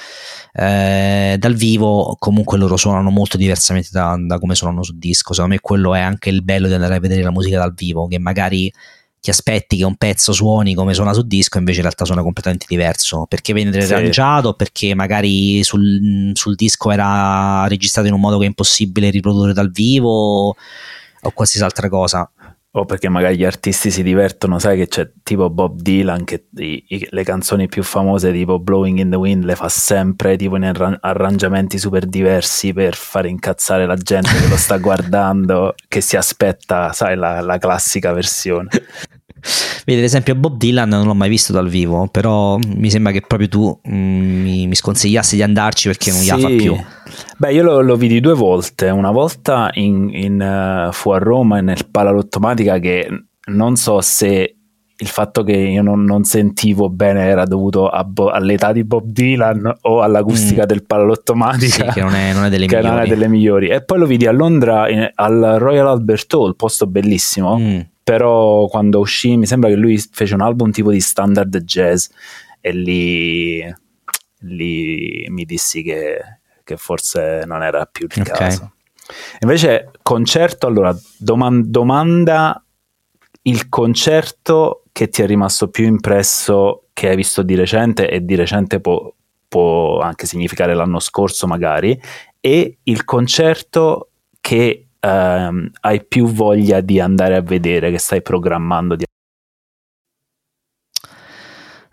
S2: eh, dal vivo comunque loro suonano molto diversamente da, da come suonano su disco, secondo me quello è anche il bello di andare a vedere la musica dal vivo, che magari ti aspetti che un pezzo suoni come suona su disco, invece in realtà suona completamente diverso, perché viene riarrangiato, sì. perché magari sul, sul, disco era registrato in un modo che è impossibile riprodurre dal vivo o qualsiasi altra cosa.
S1: O perché magari gli artisti si divertono, sai che c'è tipo Bob Dylan che i, i, le canzoni più famose tipo Blowing in the Wind le fa sempre tipo in arran- arrangiamenti super diversi per fare incazzare la gente che lo sta guardando, che si aspetta, sai, la, la classica versione.
S2: Vedi, ad esempio, Bob Dylan non l'ho mai visto dal vivo, però mi sembra che proprio tu mm, mi, mi, sconsigliassi di andarci perché non sì. fa più.
S1: Beh, io lo, lo, vidi due volte, una volta in, in, uh, fu a Roma nel Palalottomatica che non so se il fatto che io non, non sentivo bene era dovuto Bo- all'età di Bob Dylan o all'acustica mm. del Palalottomatica,
S2: sì, che non è, non è, delle
S1: che
S2: non
S1: è delle migliori. E poi lo vidi a Londra in, al Royal Albert Hall, posto bellissimo. Mm però quando uscì mi sembra che lui fece un album tipo di standard jazz e lì, lì mi dissi che, che, forse non era più il okay. caso. Invece concerto, allora doman- domanda il concerto che ti è rimasto più impresso che hai visto di recente e di recente può, può anche significare l'anno scorso magari e il concerto che ehm, hai più voglia di andare a vedere, che stai programmando di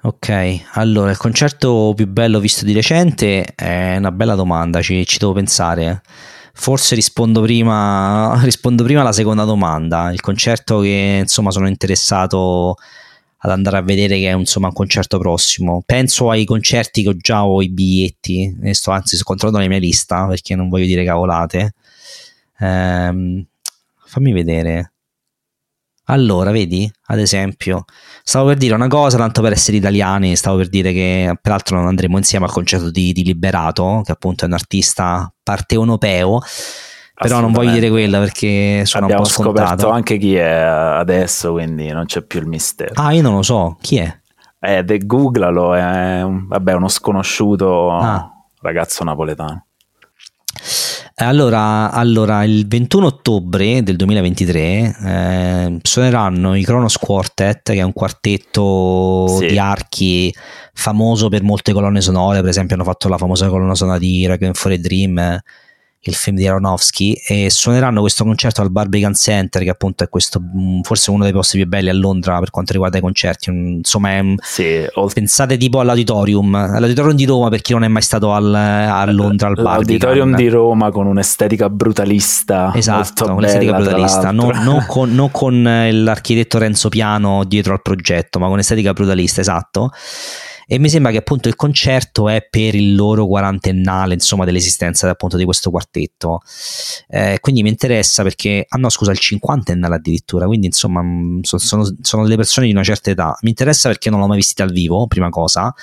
S2: Ok, allora il concerto più bello visto di recente è una bella domanda, ci, ci devo pensare. Forse rispondo prima, rispondo prima alla seconda domanda. Il concerto che insomma sono interessato ad andare a vedere che è insomma un concerto prossimo. Penso ai concerti che ho già ho i biglietti, sto anzi sto controllando la mia lista perché non voglio dire cavolate. Ehm, fammi vedere. Allora, vedi, ad esempio, stavo per dire una cosa, tanto per essere italiani, stavo per dire che peraltro non andremo insieme al concerto di, di Liberato, che appunto è un artista parteonopeo, però non voglio dire quella perché sono
S1: Abbiamo
S2: un po' scontato.
S1: scoperto anche chi è adesso, quindi non c'è più il mistero.
S2: Ah, io non lo so, chi è?
S1: Eh, de googlalo, è vabbè, uno sconosciuto ah. ragazzo napoletano.
S2: Allora, allora, il 21 ottobre del 2023 eh, suoneranno i Kronos Quartet, che è un quartetto sì. di archi famoso per molte colonne sonore, per esempio hanno fatto la famosa colonna sonora di Requiem for a Dream, il film di Aronofsky e suoneranno questo concerto al Barbican Center che appunto è questo mm, forse uno dei posti più belli a Londra per quanto riguarda i concerti. Insomma è,
S1: sì,
S2: pensate tipo all'auditorium all'auditorium di Roma per chi non è mai stato al, a Londra al Barbican.
S1: L'auditorium di Roma con un'estetica brutalista esatto un'estetica brutalista.
S2: Non, non, con, non con l'architetto Renzo Piano dietro al progetto ma con estetica brutalista esatto e mi sembra che appunto il concerto è per il loro quarantennale insomma dell'esistenza appunto di questo quartetto. Eh, quindi mi interessa perché ah no scusa il cinquantennale addirittura quindi insomma mm, sono, sono delle persone di una certa età. Mi interessa perché non l'ho mai vista dal vivo prima cosa.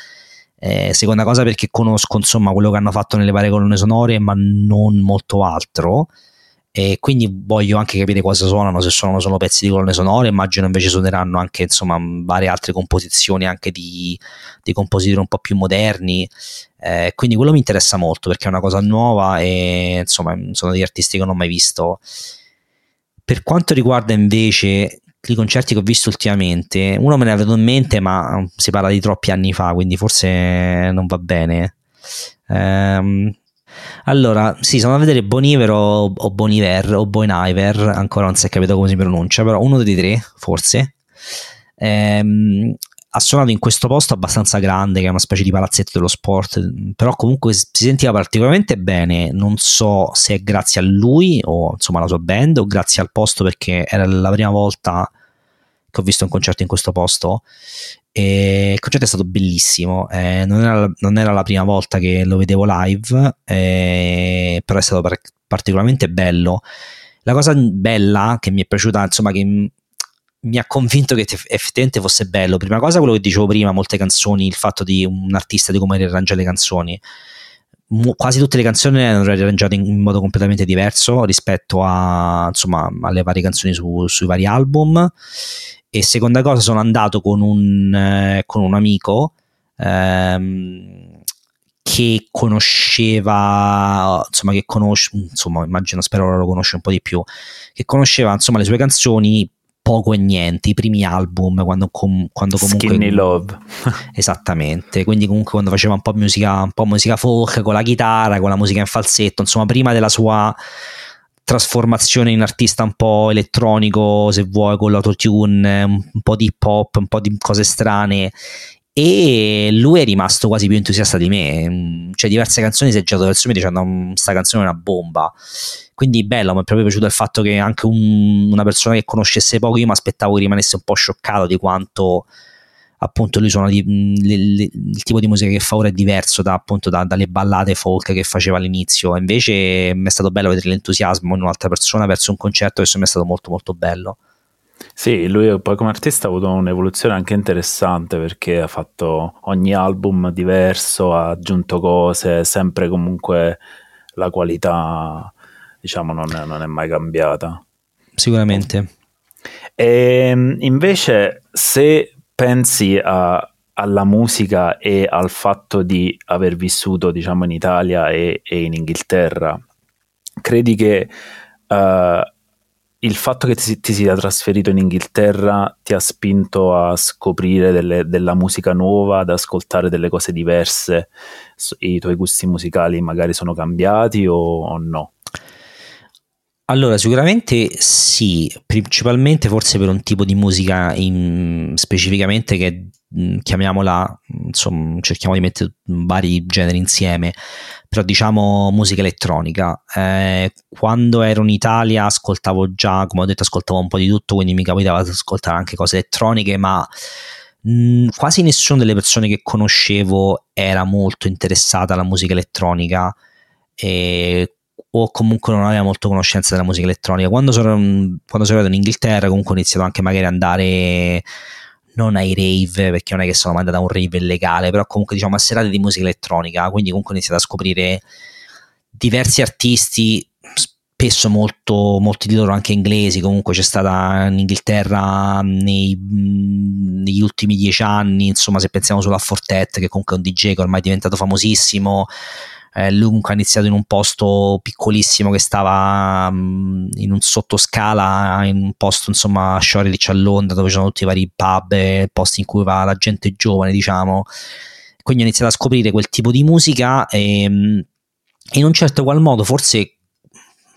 S2: Eh, seconda cosa perché conosco insomma quello che hanno fatto nelle varie colonne sonore ma non molto altro e quindi voglio anche capire cosa suonano, se suonano solo pezzi di colonne sonore, immagino invece suoneranno anche insomma varie altre composizioni anche di, di compositori un po' più moderni, eh, quindi quello mi interessa molto perché è una cosa nuova e insomma sono degli artisti che non ho mai visto. Per quanto riguarda invece i concerti che ho visto ultimamente, uno me ne avevo in mente ma si parla di troppi anni fa, quindi forse non va bene. Ehm, allora, sì, sono a vedere Bonivero o Boniver o Boniver, ancora non si è capito come si pronuncia, però uno dei tre, forse. Ehm, ha suonato in questo posto abbastanza grande, che è una specie di palazzetto dello sport, però comunque si sentiva particolarmente bene. Non so se è grazie a lui o insomma alla sua band o grazie al posto perché era la prima volta che ho visto un concerto in questo posto e il concerto è stato bellissimo, eh, non, era, non, era, la prima volta che lo vedevo live, eh, però è stato par- particolarmente bello. La cosa bella che mi è piaciuta, insomma, che mi ha convinto che effettivamente fosse bello. Prima cosa, quello che dicevo prima, molte canzoni, il fatto di un artista di come riarrangia le canzoni. quasi tutte le canzoni erano riarrangiate in, in, modo completamente diverso rispetto a, insomma, alle varie canzoni su, sui vari album e seconda cosa, sono andato con un, eh, con un amico ehm, che conosceva, insomma, che conosce, insomma, immagino, spero ora lo conosce un po' di più, che conosceva, insomma, le sue canzoni poco e niente, i primi album, quando, com, quando comunque...
S1: Skinny Love.
S2: esattamente, quindi comunque quando faceva un po' musica, un po' musica folk, con la chitarra, con la musica in falsetto, insomma, prima della sua trasformazione in artista un po' elettronico, se vuoi, con l'autotune, un po' di hip hop, un po' di cose strane. E lui è rimasto quasi più entusiasta di me. Cioè, diverse canzoni si è girato verso me dicendo: Questa canzone è una bomba. Quindi bello, mi è proprio piaciuto il fatto che anche un, una persona che conoscesse poco, io mi aspettavo che rimanesse un po' scioccato di quanto appunto lui suona di, le, le, il tipo di musica che fa ora è diverso da, appunto da, dalle ballate folk che faceva all'inizio invece mi è stato bello vedere l'entusiasmo in un'altra persona verso un concerto che me è stato molto molto bello
S1: sì, lui poi come artista ha avuto un'evoluzione anche interessante perché ha fatto ogni album diverso, ha aggiunto cose, sempre comunque la qualità diciamo non è, non è mai cambiata.
S2: Sicuramente.
S1: E ehm, invece se pensi a, alla musica e al fatto di aver vissuto diciamo in Italia e, e in Inghilterra, credi che uh, il fatto che ti, ti, sia trasferito in Inghilterra ti ha spinto a scoprire delle, della musica nuova, ad ascoltare delle cose diverse? I tuoi gusti musicali magari sono cambiati o, o no?
S2: Allora, sicuramente sì, principalmente forse per un tipo di musica in, specificamente che mh, chiamiamola, insomma, cerchiamo di mettere vari generi insieme, però diciamo musica elettronica. Eh, quando ero in Italia ascoltavo già, come ho detto, ascoltavo un po' di tutto, quindi mi capitava di ascoltare anche cose elettroniche, ma mh, quasi nessuna delle persone che conoscevo era molto interessata alla musica elettronica. E o comunque non aveva molto conoscenza della musica elettronica. Quando sono, quando sono arrivato in Inghilterra, comunque ho iniziato anche magari ad andare non ai rave, perché non è che sono mai andato a un rave illegale, però comunque diciamo a serate di musica elettronica, quindi comunque ho iniziato a scoprire diversi artisti, spesso molto, molti di loro anche inglesi, comunque c'è stata in Inghilterra nei, negli ultimi dieci anni, insomma se pensiamo solo a Fortet, che comunque è un DJ che ormai è diventato famosissimo, eh, comunque ha iniziato in un posto piccolissimo che stava um, in un sottoscala, in un posto insomma a Shoreditch a Londra dove c'erano tutti i vari pub, posti in cui va la gente giovane diciamo. Quindi ho iniziato a scoprire quel tipo di musica e um, in un certo qual modo forse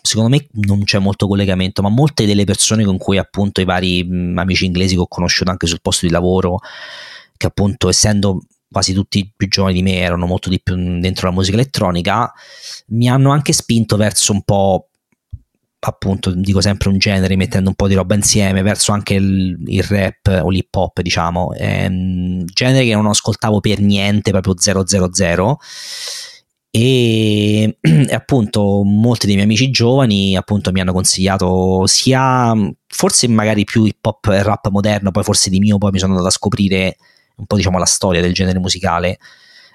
S2: secondo me non c'è molto collegamento, ma molte delle persone con cui appunto i vari um, amici inglesi che ho conosciuto anche sul posto di lavoro, che appunto essendo quasi tutti più giovani di me erano molto di più dentro la musica elettronica, mi hanno anche spinto verso un po' appunto dico sempre un genere mettendo un po' di roba insieme verso anche il, il rap o l'hip hop diciamo. Ehm, genere che non ascoltavo per niente proprio 000 e, e appunto molti dei miei amici giovani appunto mi hanno consigliato sia forse magari più hip hop e rap moderno poi forse di mio poi mi sono andato a scoprire un po' diciamo la storia del genere musicale.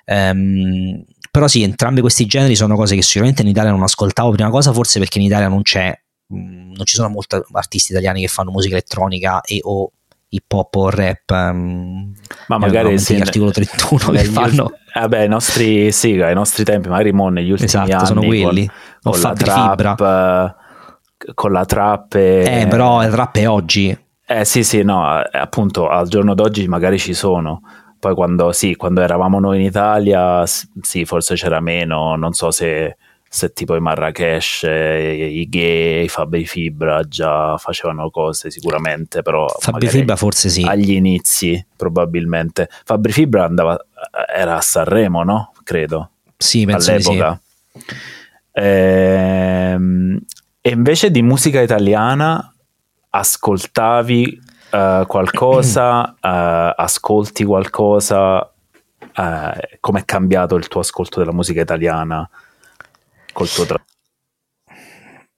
S2: Um, però sì, entrambi questi generi sono cose che sicuramente in Italia non ascoltavo. Prima cosa, forse perché in Italia non c'è, mm, non ci sono molti artisti italiani che fanno musica elettronica e o hip hop o rap. Um,
S1: ma magari sì,
S2: l'articolo 31 che fanno.
S1: Vabbè, i nostri, sì, ai nostri tempi, magari mo negli ultimi
S2: esatto,
S1: anni.
S2: sono quelli.
S1: Con, con la trap, fibra. con la trap. E...
S2: Eh, però la trap è oggi.
S1: Eh sì, sì, no, eh, appunto al giorno d'oggi magari ci sono. Poi quando, sì, quando eravamo noi in Italia, sì, forse c'era meno, non so se, se tipo i Marrakesh, i Gay, i Fabri Fibra già facevano cose sicuramente, però...
S2: Fabri Fibra forse sì.
S1: Agli inizi, probabilmente. Fabri Fibra andava, era a Sanremo, no? Credo.
S2: Sì, penso all'epoca. Sì.
S1: Ehm, e invece di musica italiana ascoltavi uh, qualcosa, uh, ascolti qualcosa, uh, com'è cambiato il tuo ascolto della musica italiana col tuo tra-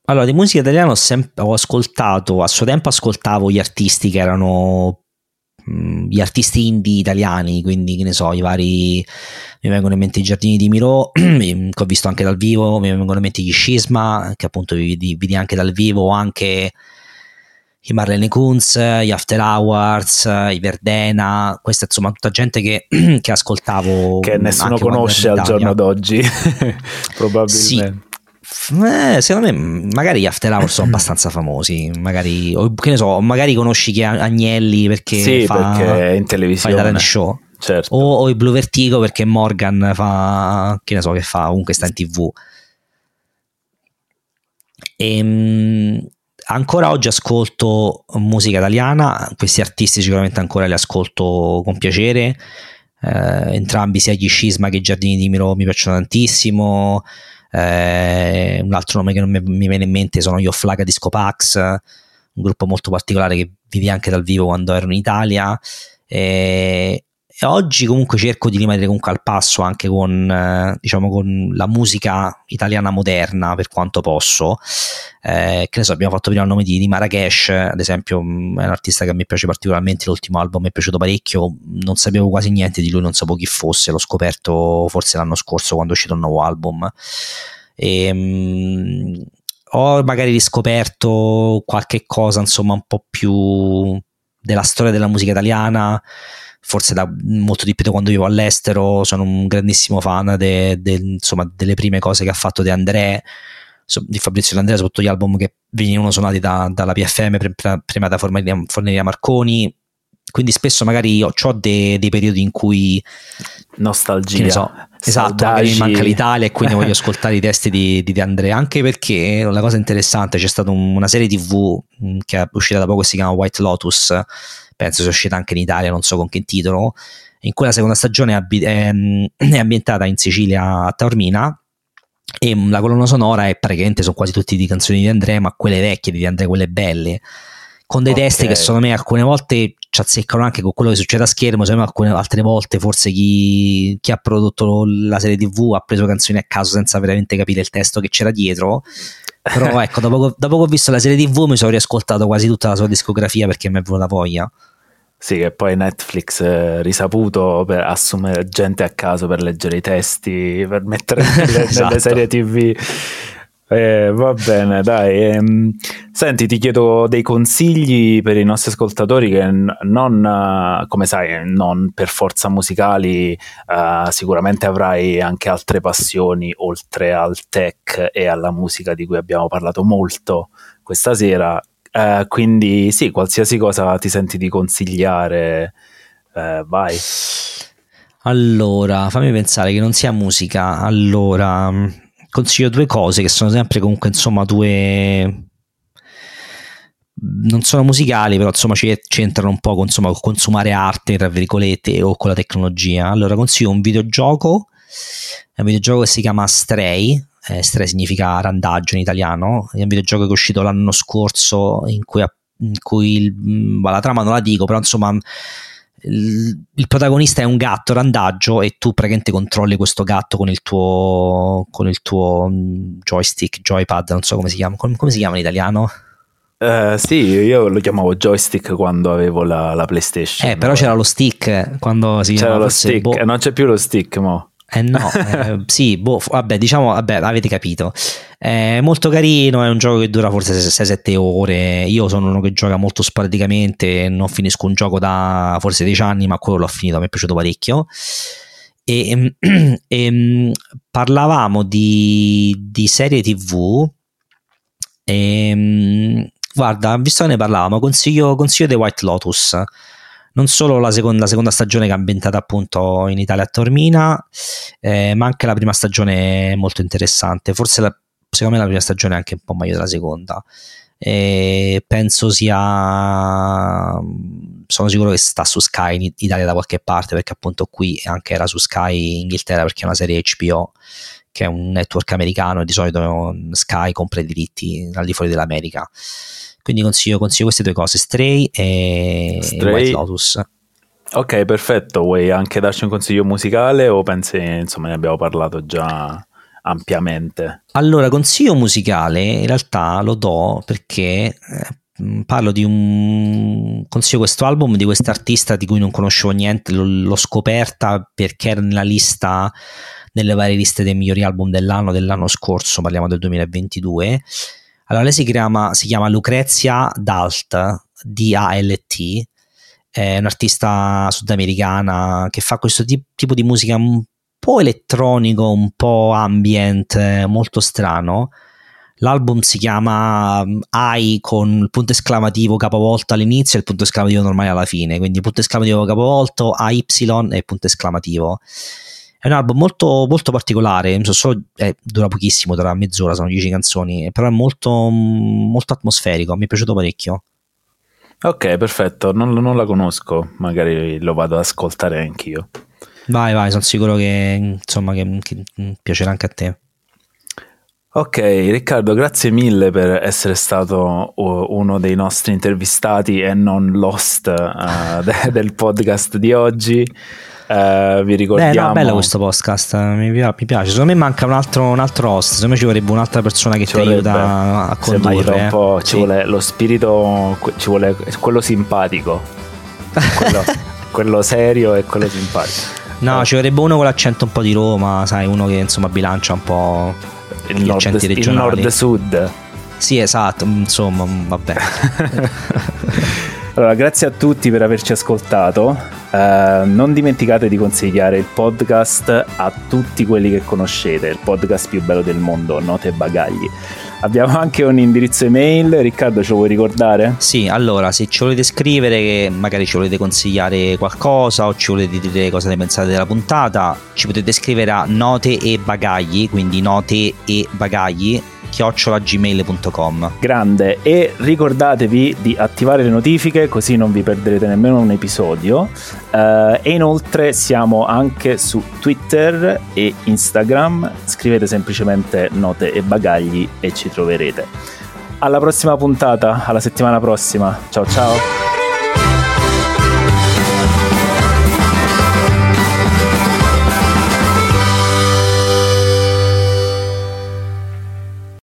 S2: allora, di musica italiana ho, sempre, ho ascoltato, a suo tempo ascoltavo gli artisti che erano mh, gli artisti indie italiani, quindi che ne so, i vari mi vengono in mente i giardini di Miro, che ho visto anche dal vivo, mi vengono in mente gli Scisma, che appunto vidi, vidi anche dal vivo, o anche i Marlene Kunz, gli After Hours, i Verdena, questa insomma tutta gente che, che ascoltavo.
S1: Che nessuno conosce al giorno d'oggi, probabilmente. Sì.
S2: Eh, secondo me magari gli After Hours sono abbastanza famosi magari, o, che ne so, magari conosci chi Agnelli perché,
S1: sì,
S2: fa,
S1: perché è in televisione
S2: fa show
S1: certo.
S2: o, o, il Blue Vertigo perché Morgan fa che ne so che fa comunque sta in tv e, ehm, ancora oggi ascolto musica italiana, questi artisti sicuramente ancora li ascolto con piacere, eh, entrambi sia gli Scisma che i Giardini di Miro mi piacciono tantissimo, eh, un altro nome che non mi, mi, viene in mente sono gli Offlaga Disco Pax, un gruppo molto particolare che vivi anche dal vivo quando ero in Italia. Eh, oggi comunque cerco di rimanere comunque al passo anche con, eh, diciamo, con la musica italiana moderna per quanto posso. Eh, che ne so, abbiamo fatto prima il nome di, di Marrakesh, ad esempio, mm, è un artista che mi piace particolarmente, l'ultimo album mi è piaciuto parecchio, non sapevo quasi niente di lui, non sapevo chi fosse, l'ho scoperto forse l'anno scorso quando è uscito un nuovo album. E, um, ho magari riscoperto qualche cosa, insomma, un po' più della storia della musica italiana forse da molto di più da quando vivo all'estero, sono un grandissimo fan de, de, insomma, delle prime cose che ha fatto De André, di Fabrizio De André, soprattutto gli album che venivano suonati da, dalla PFM prima da Forneria Marconi, quindi spesso magari ho, ho dei, dei, periodi in cui
S1: nostalgia.
S2: so, esatto magari mi manca l'Italia e quindi voglio ascoltare i testi di, di De André. Anche perché la cosa interessante c'è stata un, una serie tv che è uscita da poco si chiama White Lotus. Penso sia uscita anche in Italia, non so con che titolo, in cui la seconda stagione è, è, è ambientata in Sicilia a Taormina e la colonna sonora è praticamente sono quasi tutte di canzoni di Andrea, ma quelle vecchie di Andrea, quelle belle con dei okay. testi che secondo me alcune volte ci azzeccano anche con quello che succede a schermo, secondo me alcune altre volte forse chi, chi, ha prodotto la serie tv ha preso canzoni a caso senza veramente capire il testo che c'era dietro. Però ecco, dopo, dopo che ho visto la serie tv mi sono riascoltato quasi tutta la sua discografia perché mi è venuta voglia.
S1: Sì, che poi Netflix è risaputo per assumere gente a caso per leggere i testi, per mettere nelle, esatto. nelle serie tv eh, va bene, dai. Ehm, senti, ti chiedo dei consigli per i nostri ascoltatori che non, come sai, non per forza musicali, uh, sicuramente avrai anche altre passioni oltre al tech e alla musica di cui abbiamo parlato molto questa sera. Uh, quindi sì, qualsiasi cosa ti senti di consigliare, uh, vai.
S2: Allora, fammi pensare che non sia musica. Allora consiglio due cose che sono sempre comunque insomma due non sono musicali, però insomma c'entrano un po' con insomma, consumare arte, tra virgolette, o con la tecnologia. Allora consiglio un videogioco, è un videogioco che si chiama Stray, eh, Stray significa randaggio in italiano, è un videogioco che è uscito l'anno scorso in cui, in cui il, la trama non la dico, però insomma il, protagonista è un gatto randaggio e tu praticamente controlli questo gatto con il tuo, con il tuo mm, joystick, joypad, non so come si chiama, come, come si chiama in italiano?
S1: Uh, sì, io lo chiamavo joystick quando avevo la, la PlayStation.
S2: Eh, però c'era lo stick quando si
S1: C'era lo stick, boh. non c'è più lo stick, mo.
S2: Eh no, eh, sì, boh, vabbè, diciamo, vabbè, avete capito. È molto carino, è un gioco che dura forse 6-7 ore. Io sono uno che gioca molto sporadicamente, non finisco un gioco da forse 10 anni, ma quello l'ho finito, mi è piaciuto parecchio. E, e, e ehm, parlavamo di, di, serie tv. E, ehm, guarda, visto che ne parlavamo, consiglio, consiglio The White Lotus non solo la seconda, la seconda, stagione che è ambientata appunto in Italia a Tormina, eh, ma anche la prima stagione molto interessante. Forse la, secondo me la prima stagione è anche un po' meglio della seconda. E penso sia sono sicuro che sta su Sky in Italia da qualche parte perché appunto qui anche era su Sky Inghilterra perché è una serie HBO che è un network americano e di solito Sky compra i diritti al di fuori dell'America quindi consiglio, consiglio queste due cose Stray e Stray. White Lotus
S1: ok perfetto vuoi anche darci un consiglio musicale o pensi insomma ne abbiamo parlato già ampiamente.
S2: Allora consiglio musicale in realtà lo do perché eh, parlo di un consiglio questo album di quest'artista di cui non conoscevo niente l'ho, scoperta perché era nella lista nelle varie liste dei migliori album dell'anno dell'anno scorso parliamo del 2022 allora, lei si chiama, si chiama Lucrezia Dalt, D-A-L-T, è un'artista sudamericana che fa questo tipo di musica un po' elettronico, un po' ambient, molto strano. L'album si chiama um, I con il punto esclamativo capovolto all'inizio e il punto esclamativo normale alla fine, quindi punto esclamativo capovolto, AY e punto esclamativo. È un album molto, molto particolare, so, eh, dura pochissimo, dura mezz'ora, sono 10 canzoni, però è molto, molto atmosferico, mi è piaciuto parecchio.
S1: Ok, perfetto, non, non, la conosco, magari lo vado ad ascoltare anch'io.
S2: Vai, vai, sono sicuro che, insomma, che, che piacerà anche a te.
S1: Ok, Riccardo, grazie mille per essere stato uno dei nostri intervistati e non lost uh, de- del podcast di oggi. Uh, vi ricordiamo. Beh, no,
S2: bello questo podcast, mi, mi, piace. Secondo me manca un altro, un altro host. Secondo me ci vorrebbe un'altra persona che ci, ti aiuta a condurre.
S1: Un po', sì. Ci vuole lo spirito, ci vuole quello simpatico, quello, quello serio e quello simpatico.
S2: No, eh. ci vorrebbe uno con l'accento un po' di Roma, sai, uno che insomma bilancia un po'
S1: il gli nord, accenti regionali. Il nord-sud.
S2: Sì, esatto, insomma, vabbè.
S1: allora, grazie a tutti per averci ascoltato. Uh, non dimenticate di consigliare il podcast a tutti quelli che conoscete, il podcast più bello del mondo, Note e Bagagli. Abbiamo anche un indirizzo email, Riccardo ce lo vuoi ricordare?
S2: Sì, allora se ci volete scrivere, magari ci volete consigliare qualcosa o ci volete dire cosa ne pensate della puntata, ci potete scrivere a note e bagagli, quindi note e bagagli chiocciolagmail.com
S1: Grande. E ricordatevi di attivare le notifiche così non vi perderete nemmeno un episodio. Uh, e inoltre siamo anche su Twitter e Instagram. Scrivete semplicemente note e bagagli e ci troverete. Alla prossima puntata alla settimana prossima. Ciao ciao